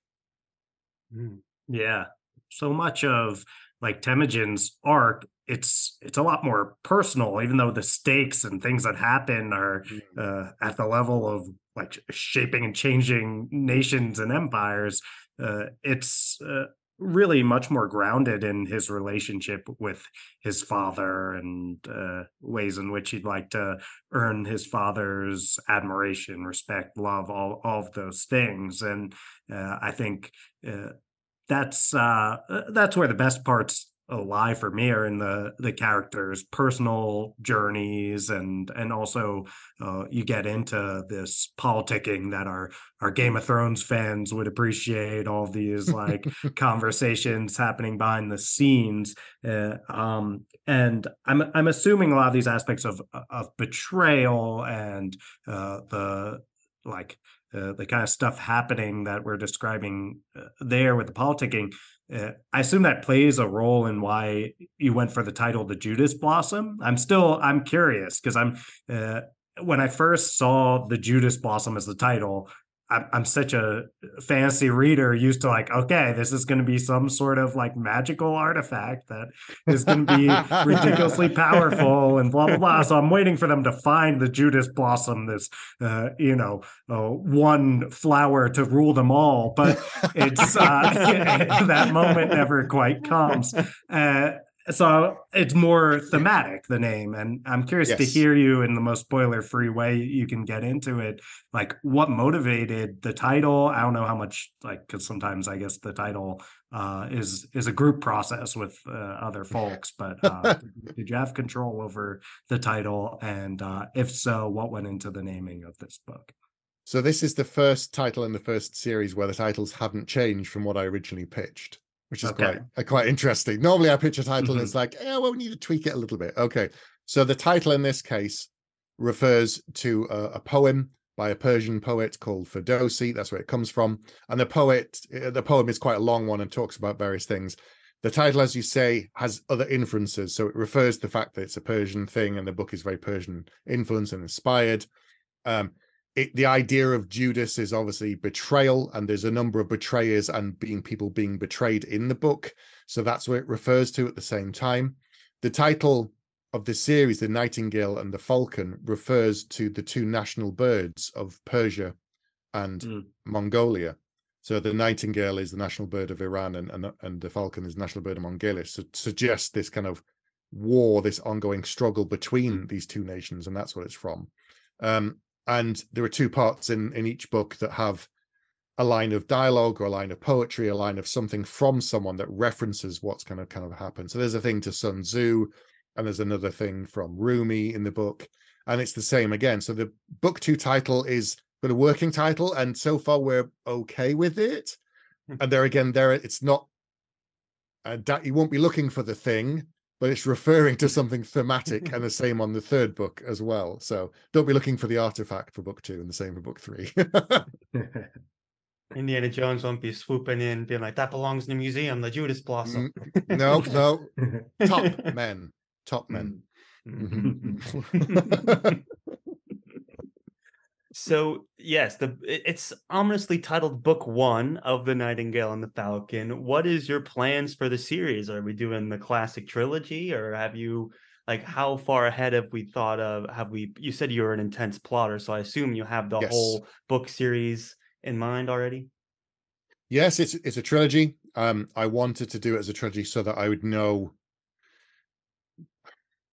Mm. Yeah, so much of like Temujin's arc, it's it's a lot more personal, even though the stakes and things that happen are mm. uh, at the level of like shaping and changing nations and empires. Uh, it's uh, really much more grounded in his relationship with his father and uh, ways in which he'd like to earn his father's admiration, respect, love, all, all of those things. And uh, I think uh, that's uh, uh, that's where the best parts lie for me are in the the characters' personal journeys, and and also uh, you get into this politicking that our our Game of Thrones fans would appreciate. All these like conversations happening behind the scenes, uh, um, and I'm I'm assuming a lot of these aspects of of betrayal and uh, the like uh, the kind of stuff happening that we're describing uh, there with the politicking, uh, I assume that plays a role in why you went for the title "The Judas Blossom." I'm still I'm curious because I'm uh, when I first saw the Judas Blossom as the title, I'm, I'm such a fancy reader used to like okay this is going to be some sort of like magical artifact that is going to be ridiculously powerful and blah blah blah. So i'm waiting for them to find the judas blossom this uh, you know uh, one flower to rule them all. But it's uh, that moment never quite comes. Uh, so it's more thematic the name and i'm curious yes. to hear you in the most spoiler free way you can get into it. Like what motivated the title? I don't know how much like because sometimes i guess the title uh, is is a group process with uh, other folks but uh, did you have control over the title? And uh, if so what went into the naming of this book? So this is the first title in the first series where the titles haven't changed from what i originally pitched which is okay. quite uh, quite interesting. Normally, I pitch a title mm-hmm. and it's like, oh, well, we need to tweak it a little bit. Okay, so the title in this case refers to a, a poem by a Persian poet called Ferdowsi. That's where it comes from. And the poet, uh, the poem is quite a long one and talks about various things. The title, as you say, has other inferences. So it refers to the fact that it's a Persian thing and the book is very Persian influenced and inspired. Um, it, the idea of Judas is obviously betrayal, and there's a number of betrayers and being people being betrayed in the book. So that's what it refers to at the same time. The title of the series, The Nightingale and the Falcon, refers to the two national birds of Persia and mm. Mongolia. So the nightingale is the national bird of Iran, and and, and the falcon is the national bird of Mongolia. So suggests this kind of war, this ongoing struggle between these two nations, and that's what it's from. Um, and there are two parts in in each book that have a line of dialogue or a line of poetry, a line of something from someone that references what's going to kind of happen. So there's a thing to Sun Tzu, and there's another thing from Rumi in the book, and it's the same again. So the book two title is got a working title, and so far we're okay with it. Hmm. and there again, there it's not. Uh, you won't be looking for the thing, but it's referring to something thematic and the same on the third book as well. So don't be looking for the artifact for book two and the same for book three. Indiana Jones won't be swooping in, being like, that belongs in the museum, the Judas Blossom. Mm, no, no. Top men. Top men. Mm-hmm. So yes, the it's ominously titled Book One of the Nightingale and the Falcon. What is your plans for the series? Are we doing the classic trilogy, or have you like how far ahead have we thought of? Have we? You said you're an intense plotter, so I assume you have the yes. whole book series in mind already. Yes, it's it's a trilogy. Um, I wanted to do it as a trilogy so that I would know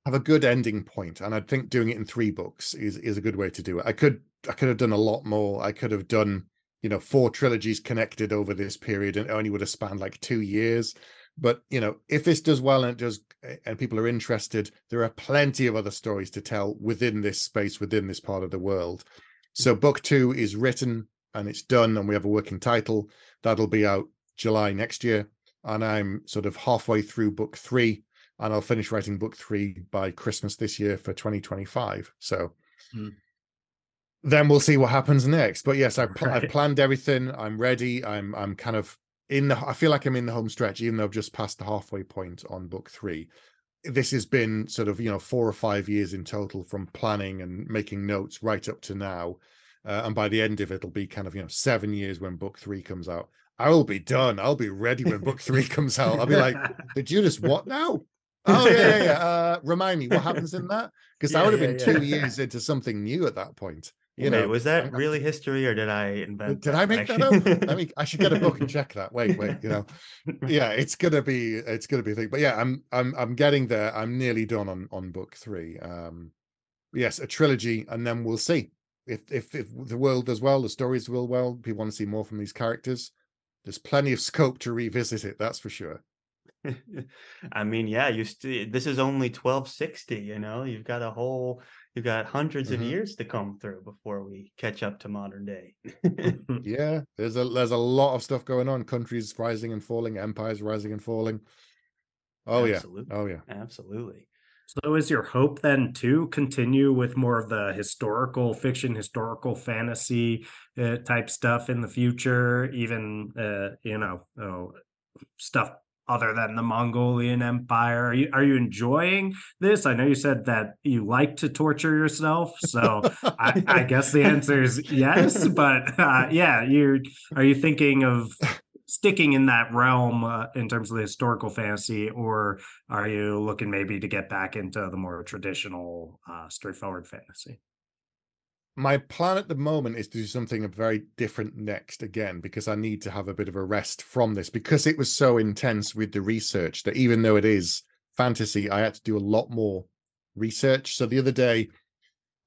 have a good ending point and i think doing it in three books is is a good way to do it i could I could have done a lot more. I could have done, you know, four trilogies connected over this period and only would have spanned like two years. But you know, if this does well and it does and people are interested, there are plenty of other stories to tell within this space, within this part of the world. So book two is written and it's done, and we have a working title. That'll be out July next year. And I'm sort of halfway through book three, and I'll finish writing book three by Christmas this year for 2025. So mm then we'll see what happens next. But yes, I've, right. I've planned everything. I'm ready. I'm I'm kind of in the. I feel like I'm in the home stretch, even though I've just passed the halfway point on book three. this has been sort of you know four or five years in total from planning and making notes right up to now uh, and by the end of it it'll be kind of you know seven years when book three comes out i will be done i'll be ready when book three comes out i'll be like did you just what now oh yeah yeah, yeah. Uh, remind me what happens in that because yeah, i would have been yeah, two years into something new at that point you wait, know was that really history or did i invent did i make that up? I mean i should get a book and check that. Wait wait you know. Yeah it's gonna be it's gonna be a thing. But yeah i'm i'm i'm getting there. I'm nearly done on on book three. Um yes a trilogy and then we'll see. If if, if the world does well the stories will well people want to see more from these characters there's plenty of scope to revisit it that's for sure. I mean, yeah, you st- this is only 1260, you know, you've got a whole you've got 100s mm-hmm. of years to come through before we catch up to modern day. yeah, there's a there's a lot of stuff going on. Countries rising and falling, empires rising and falling. Oh Absolutely. yeah. Oh yeah. Absolutely. So is your hope then to continue with more of the historical fiction, historical fantasy uh, type stuff in the future, even uh, you know, oh, stuff other than the Mongolian Empire? Are you are you enjoying this? I know you said that you like to torture yourself, so I, I, guess the answer is yes. But uh, yeah, you are you thinking of sticking in that realm uh, in terms of the historical fantasy, or are you looking maybe to get back into the more traditional, uh, straightforward fantasy? My plan at the moment is to do something very different next again because I need to have a bit of a rest from this because it was so intense with the research that even though it is fantasy, I had to do a lot more research. So the other day,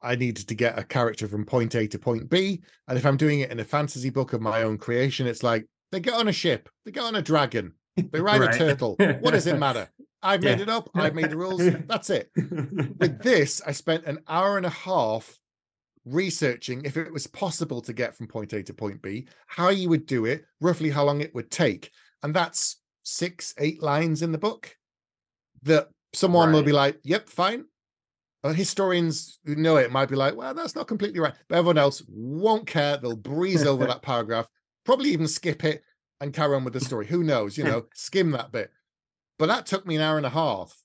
I needed to get a character from point A to point B. And if I'm doing it in a fantasy book of my own creation, it's like they get on a ship, they get on a dragon, they ride right. a turtle. What does it matter? I've yeah. made it up. I've made the rules. That's it. With this, I spent an hour and a half researching if it was possible to get from point A to point B, how you would do it, roughly how long it would take. And that's six, eight lines in the book that someone right. will be like, yep, fine. And historians who know it might be like, well, that's not completely right. But everyone else won't care. They'll breeze over that paragraph, probably even skip it and carry on with the story. Who knows? You know, skim that bit. But that took me an hour and a half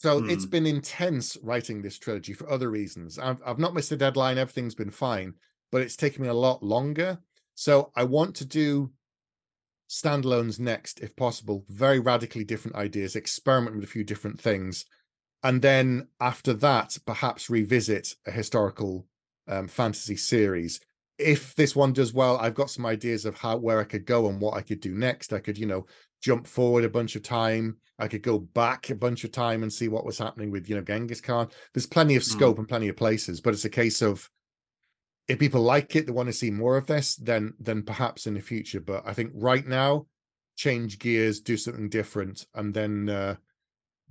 so it's been intense writing this trilogy for other reasons. I've, I've not missed a deadline. Everything's been fine, but it's taken me a lot longer. So I want to do standalones next, if possible, very radically different ideas, experiment with a few different things. And then after that, perhaps revisit a historical um, fantasy series. If this one does well, I've got some ideas of how where I could go and what I could do next. I could, you know, jump forward a bunch of time. I could go back a bunch of time and see what was happening with, you know, Genghis Khan. There's plenty of scope mm. and plenty of places, but it's a case of if people like it, they want to see more of this, then then perhaps in the future. But I think right now, change gears, do something different, and then uh,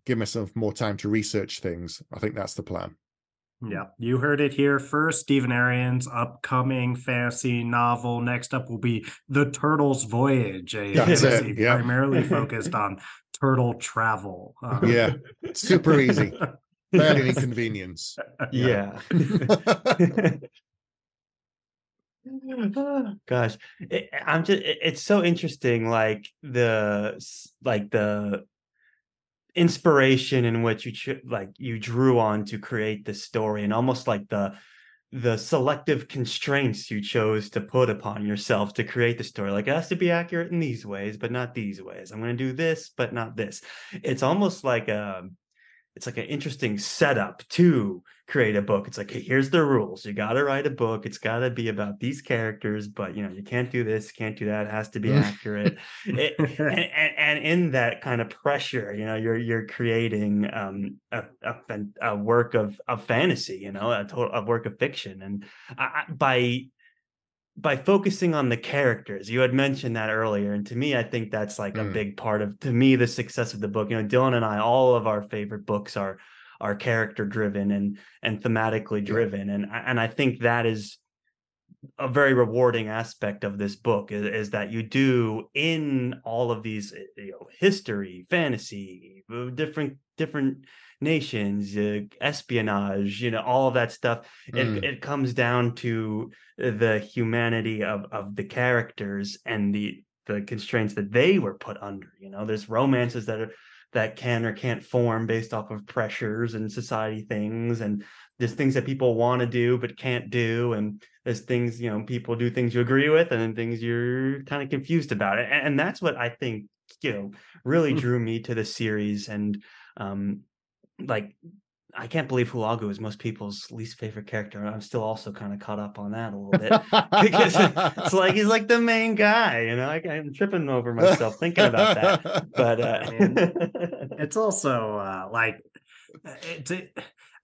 give myself more time to research things. I think that's the plan. Yeah, you heard it here first. Stephen Aryan's upcoming fantasy novel. Next up will be The Turtle's Voyage, a fantasy yeah. primarily focused on turtle travel. Um, yeah, super easy. Barely inconvenience. Yeah. Gosh, it, I'm just. It, it's so interesting. Like the like the inspiration in which you like you drew on to create this story and almost like the the selective constraints you chose to put upon yourself to create the story. Like it has to be accurate in these ways but not these ways. I'm going to do this but not this. It's almost like a um, it's like an interesting setup to create a book. It's like, hey, here's the rules. You got to write a book. It's got to be about these characters, but you know, you can't do this, can't do that. It has to be accurate. it, and, and, and, in that kind of pressure, you know, you're you're creating um, a, a, a work of of fantasy, you know, a total a work of fiction, and I, by by focusing on the characters you had mentioned that earlier and to me i think that's like mm. a big part of to me the success of the book you know dylan and i all of our favorite books are are character driven and and thematically driven and and i think that is a very rewarding aspect of this book is, is, that you do in all of these eh, you know history fantasy uh, different different nations, uh, espionage, you know, all of that stuff. Mm. It, it comes down to the humanity of of the characters and the the constraints that they were put under. You know, there's romances that are that can or can't form based off of pressures and society things and there's things that people want to do but can't do and there's things you know people do things you agree with and then things you're kind of confused about it and, and that's what i think you know really drew me to the series and um like I can't believe Hulagu is most people's least favorite character. I'm still also kind of caught up on that a little bit because it's like he's like the main guy, you know. Like I'm tripping over myself thinking about that. But uh... it's also uh, like it's. It,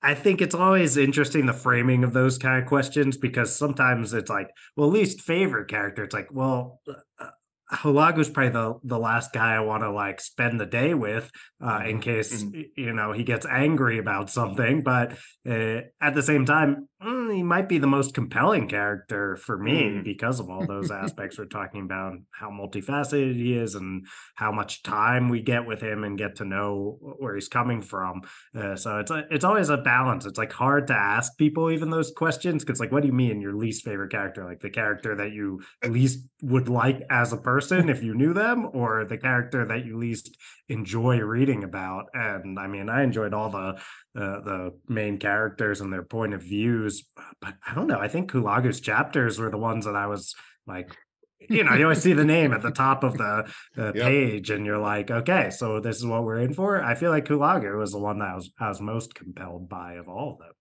I think it's always interesting the framing of those kind of questions because sometimes it's like, well, least favorite character. It's like, well, uh, Hulagu's probably the the last guy I want to like spend the day with uh, in mm-hmm. case mm-hmm. you know he gets angry about something. But uh, at the same time, mm, he might be the most compelling character for me mm. because of all those aspects we're talking about, how multifaceted he is, and how much time we get with him and get to know where he's coming from. Uh, so it's a, it's always a balance. It's like hard to ask people even those questions because like, what do you mean your least favorite character? Like the character that you least would like as a person if you knew them, or the character that you least enjoy reading about. And I mean, I enjoyed all the uh, the main characters and their point of views, but I don't know. I think Hulagu's chapters were the ones that I was like, you know, you always see the name at the top of the, the yep. page, and you're like, okay, so this is what we're in for. I feel like Hulagu was the one that I was I was most compelled by of all of them.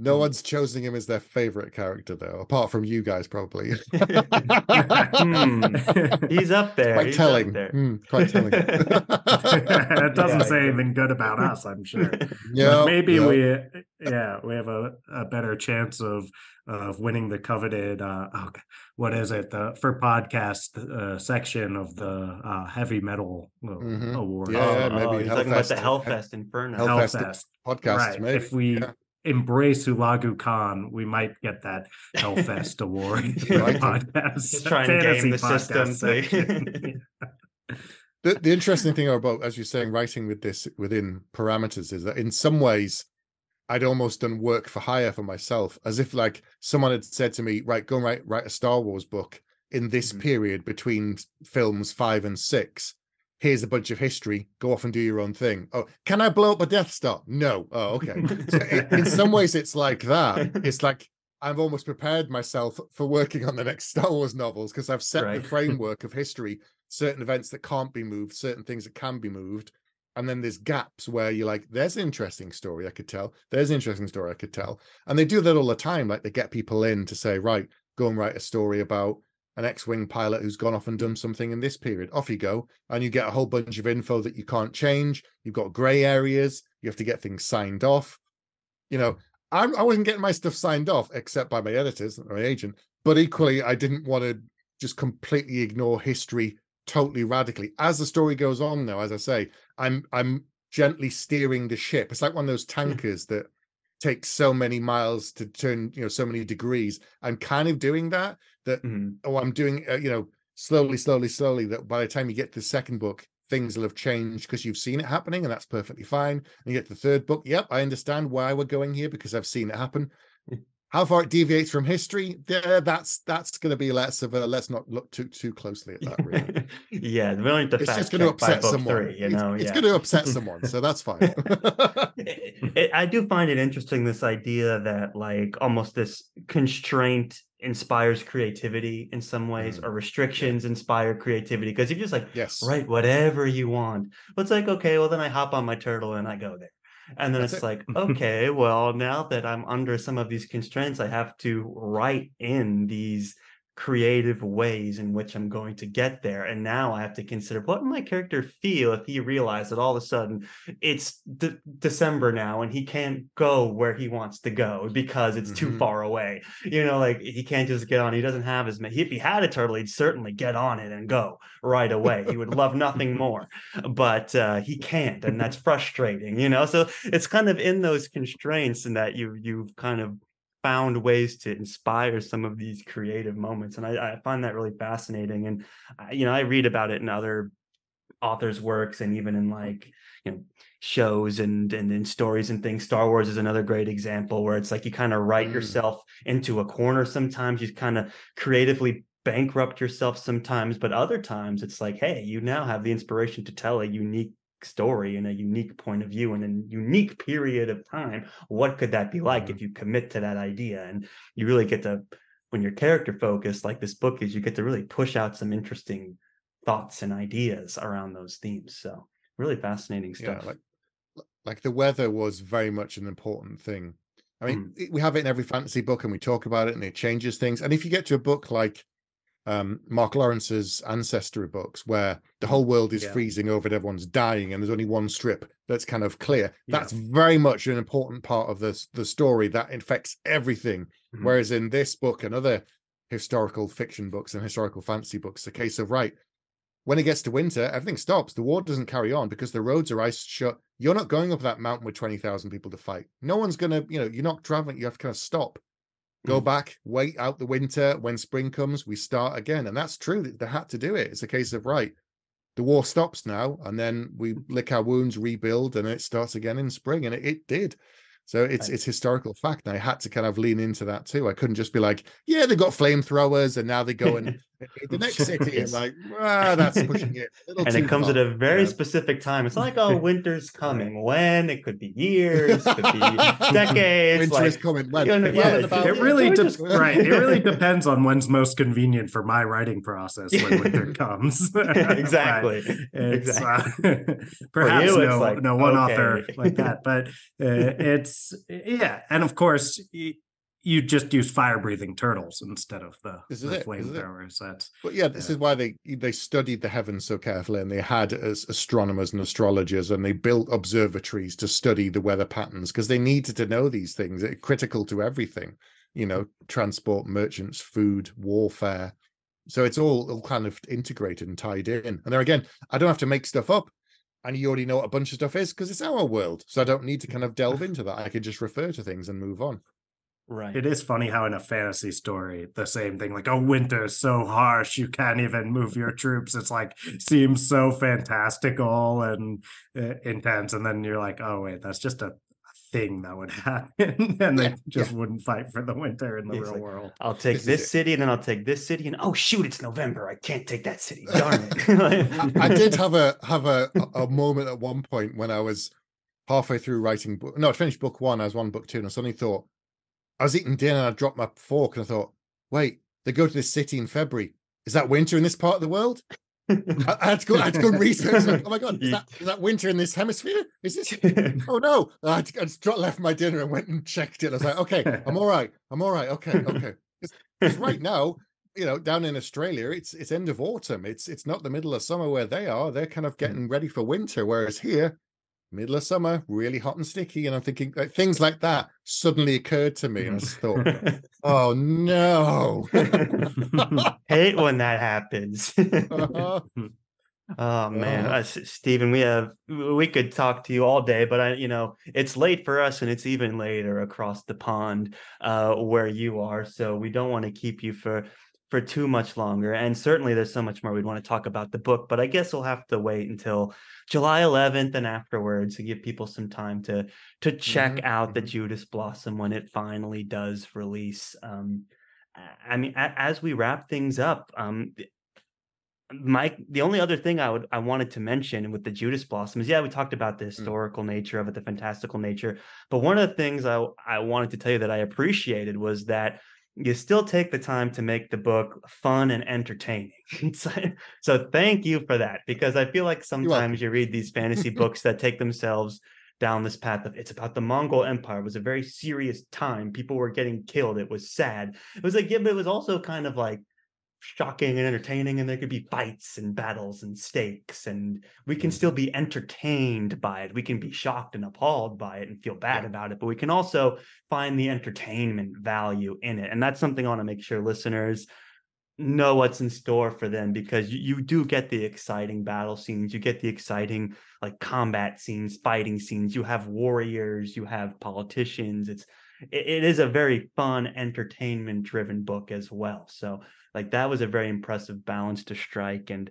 No hmm. one's chosen him as their favorite character, though, apart from you guys, probably. mm. He's up there. Quite He's telling. There. Mm, quite telling. it doesn't yeah, say anything good about us, I'm sure. Yeah, maybe yep. we, yeah, we have a, a better chance of of winning the coveted. Uh, oh, what is it? The for podcast uh, section of the uh, heavy metal uh, mm-hmm. award. Yeah, oh, maybe oh, he's talking about the Hellfest Inferno. Hellfest, Hellfest podcast. Right. Maybe. If we. Yeah embrace Hulagu Khan, we might get that Hellfest award podcast. Just try and game the system. the, the interesting thing about, as you're saying, writing with this within parameters is that in some ways, I'd almost done work for hire for myself, as if like someone had said to me, right, go and write write a Star Wars book in this mm-hmm. period between films five and six here's a bunch of history go off and do your own thing. Oh can i blow up a death star? No. Oh okay. So in some ways it's like that. It's like i've almost prepared myself for working on the next star wars novels because i've set right. the framework of history certain events that can't be moved certain things that can be moved and then there's gaps where you're like there's an interesting story i could tell. There's an interesting story i could tell. And they do that all the time like they get people in to say right go and write a story about an X-wing pilot who's gone off and done something in this period. Off you go, and you get a whole bunch of info that you can't change. You've got grey areas. You have to get things signed off. You know, I'm, I wasn't getting my stuff signed off except by my editors, or my agent. But equally, I didn't want to just completely ignore history totally radically. As the story goes on, though, as I say, I'm I'm gently steering the ship. It's like one of those hmm. tankers that takes so many miles to turn, you know, so many degrees. I'm kind of doing that. That mm-hmm. oh, I'm doing, uh, you know, slowly, slowly, slowly. That by the time you get to the second book, things will have changed because you've seen it happening, and that's perfectly fine. And you get to the third book. Yep, I understand why we're going here because I've seen it happen how far it deviates from history there that's that's going to be less of a let's not look too too closely at that really yeah it's just going to upset someone three, you know it's, yeah. it's going to upset someone so that's fine it, it, i do find it interesting this idea that like almost this constraint inspires creativity in some ways mm. or restrictions yeah. inspire creativity because if you just like yes write whatever you want but it's like okay well then i hop on my turtle and i go there and then That's it's it. like, okay, well, now that I'm under some of these constraints, I have to write in these creative ways in which I'm going to get there. And now I have to consider what would my character feel if he realized that all of a sudden it's de- December now and he can't go where he wants to go because it's mm-hmm. too far away. You know, like he can't just get on. He doesn't have as many. If he had a turtle, he'd certainly get on it and go right away. He would love nothing more, but uh, he can't, and that's frustrating. You know, so it's kind of in those constraints and that you you've kind of found ways to inspire some of these creative moments and I, I, find that really fascinating and I, you know i read about it in other authors works and even in like you know shows and and in stories and things star wars is another great example where it's like you kind of write mm. yourself into a corner sometimes you kind of creatively bankrupt yourself sometimes but other times it's like hey you now have the inspiration to tell a unique story in a unique point of view in a unique period of time what could that be like mm-hmm. if you commit to that idea? And you really get to when you're character focused like this book is you get to really push out some interesting thoughts and ideas around those themes. So really fascinating stuff. yeah, like like the weather was very much an important thing. I mean mm. we have it in every fantasy book and we talk about it and it changes things. And if you get to a book like um, Mark Lawrence's ancestry books, where the whole world is yeah. freezing over and everyone's dying, and there's only one strip that's kind of clear. Yeah. That's very much an important part of the the story that infects everything. Mm-hmm. Whereas in this book and other historical fiction books and historical fantasy books, the case of right when it gets to winter, everything stops. The war doesn't carry on because the roads are ice shut. You're not going up that mountain with twenty thousand people to fight. No one's gonna, you know, you're not traveling. You have to kind of stop go mm. back, wait out the winter. When spring comes, we start again. And that's true. They had to do it. It's a case of, right, the war stops now, and then we lick our wounds, rebuild, and it starts again in spring. And it, it did. So it's right. it's historical fact. And I had to kind of lean into that too. I couldn't just be like, yeah, they've got flamethrowers and now they go and the next city. And like, ah, that's pushing it. and it comes far. at a very yeah. specific time. It's like, oh, winter's coming. When? It could be years, could be decades. Winter like, is coming. When? You know, yeah, it really de- just... right. It really depends on when's most convenient for my writing process when winter comes. exactly. exactly. Uh, perhaps you, no, like, no one okay. author like that, but uh, it's yeah, and of course you just use fire breathing turtles instead of the, the flamethrowers. That's but yeah, this yeah. is why they they studied the heavens so carefully, and they had as astronomers and astrologers, and they built observatories to study the weather patterns because they needed to know these things. It's critical to everything, you know, transport, merchants, food, warfare. So it's all, all kind of integrated and tied in. And there again, I don't have to make stuff up and you already know what a bunch of stuff is because it's our world. So I don't need to kind of delve into that. I can just refer to things and move on. Right. It is funny how in a fantasy story, the same thing, like, oh, winter's so harsh, you can't even move your troops. It's like seems so fantastical and uh, intense. And then you're like, oh, wait, that's just a thing that would happen and they just yeah. wouldn't fight for the winter in the real like, world. I'll take this, this city and then i'll take this city and oh shoot it's november. I can't take that city. Darn it. I, I, did have a have a, a moment at one point when i was halfway through writing book no i finished book one i was on book two and i suddenly thought i was eating dinner and i dropped my fork and i thought wait they go to this city in february. Is that winter in this part of the world I, I, had to go. I had to go research. Like, oh my god, is that, is that winter in this hemisphere? Is this? oh no! I, I just left my dinner and went and checked it. I was like, okay, I'm all right. I'm all right. Okay, okay. Because right now, you know, down in Australia, it's it's end of autumn. It's it's not the middle of summer where they are. They're kind of hmm. getting ready for winter. Whereas here, middle of summer, really hot and sticky. And I'm thinking like, things like that suddenly occurred to me. And I thought, oh no. Hate when that happens. uh-huh. Oh man, uh, Stephen, we have we could talk to you all day, but I, you know, it's late for us, and it's even later across the pond uh, where you are. So we don't want to keep you for for too much longer. And certainly there's so much more we'd want to talk about the book, but I guess we'll have to wait until July 11th and afterwards to give people some time to to check mm-hmm. out the mm-hmm. Judas Blossom when it finally does release. Um, I mean, as we wrap things up, um, Mike, the only other thing I would I wanted to mention with the Judas Blossom is yeah, we talked about the mm. historical mm. nature of it, the fantastical nature. But one of the things I I wanted to tell you that I appreciated was that you still take the time to make the book fun and entertaining. so, so thank you for that because I feel like sometimes you read these fantasy books that take themselves down this path of it's about the Mongol Empire. It was a very serious time. People were getting killed. It was sad. It was like, yeah, but it was also kind of like shocking and entertaining and there could be fights and battles and stakes and we can still mm-hmm. be entertained by it we can be shocked and appalled by it and feel bad yeah. about it but we can also find the entertainment value in it and that's something i want to make sure listeners know what's in store for them because you, you do get the exciting battle scenes you get the exciting like combat scenes fighting scenes you have warriors you have politicians it's it, it is a very fun entertainment driven book as well so like that was a very impressive balance to strike and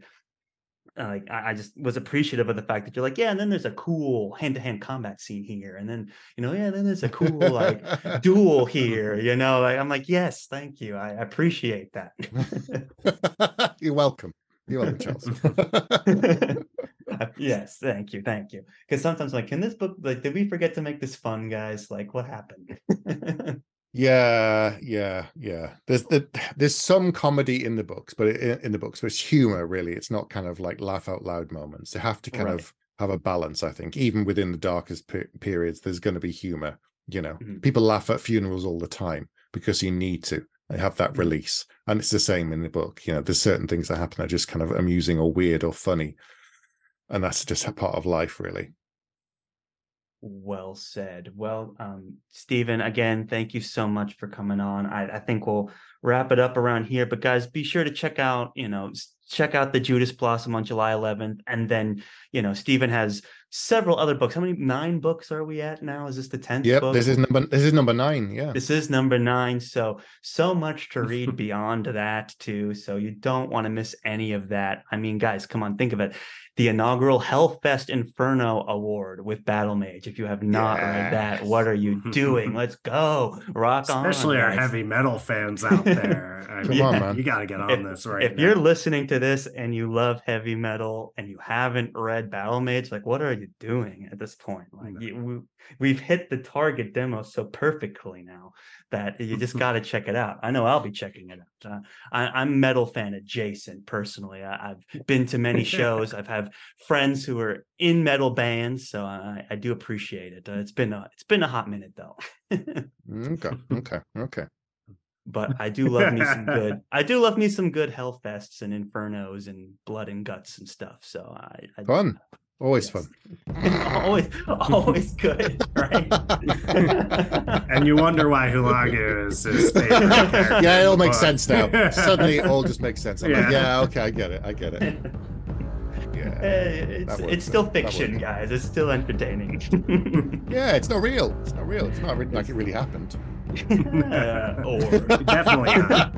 uh, like I, I, just was appreciative of the fact that you're like, yeah, and then there's a cool hand-to-hand combat scene here, and then you know, yeah, then there's a cool like duel here, you know. Like I'm like, yes, thank you, I appreciate that. you're welcome. You're welcome, Charles. Yes, thank you, thank you. Because sometimes, like, can this book, like, did we forget to make this fun, guys? Like, what happened? Yeah, yeah, yeah. There's the there's some comedy in the books, but in, in, the books, but it's humor. Really, it's not kind of like laugh out loud moments. They have to kind right. of have a balance. I think even within the darkest pe- periods, there's going to be humor. You know, mm-hmm. people laugh at funerals all the time because you need to. They have that mm-hmm. release, and it's the same in the book. You know, there's certain things that happen that are just kind of amusing or weird or funny, and that's just a part of life, really. Well said. Well, um, Stephen, again, thank you so much for coming on. I, I think we'll wrap it up around here. But guys, be sure to check out, you know, check out the Judas Blossom on July 11th, and then you know Stephen has several other books. How many nine books are we at now? Is this the tenth? Yep, book? this is number this is number nine. Yeah, this is number nine. So so much to read beyond that too. So you don't want to miss any of that. I mean, guys, come on, think of it the inaugural Hellfest Inferno Award with Battlemage. If you have not yes. read that, what are you doing? Let's go. Rock Especially on. Especially our heavy metal fans out there. I mean, Come on, man. You got to get on if, this right If now. you're listening to this and you love heavy metal and you haven't read Battlemage, like, what are you doing at this point? Like, no. you, we, we've hit the target demo so perfectly now that you just got to check it out. I know I'll be checking it out. Uh, I, am metal fan adjacent personally. I, have been to many shows. I've have friends who are in metal bands, so I, I do appreciate it. Uh, it's been a it's been a hot minute though. okay, okay, okay. But I do love me some good. I do love me some good Hellfests and Infernos and blood and guts and stuff. So I, I fun. Always yes. fun. always, always good, right? and you wonder why Hulagu is his favorite character. Yeah, it all makes sense now. Suddenly, it all just makes sense. I'm yeah. like, yeah, okay, I get it. I get it. Yeah, uh, it's it's still fiction, guys. It's still entertaining. yeah, it's not real. It's not real. It's not like it really happened. Uh, or definitely not.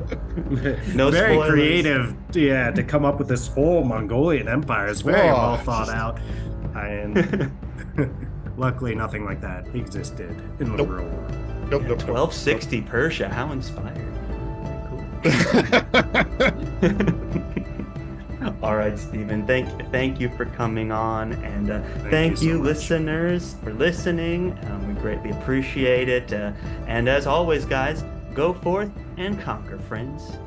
no very spoilers. creative yeah to come up with this whole mongolian empire. Is very oh, well thought out. And luckily nothing like that existed in the nope. real world. Nope, nope, 1260 persia how inspired. Cool all right, Stephen. Thank thank you for coming on, and uh, thank, thank, you, you so listeners, for listening. Um, we greatly appreciate it. Uh, and as always, guys, go forth and conquer, friends.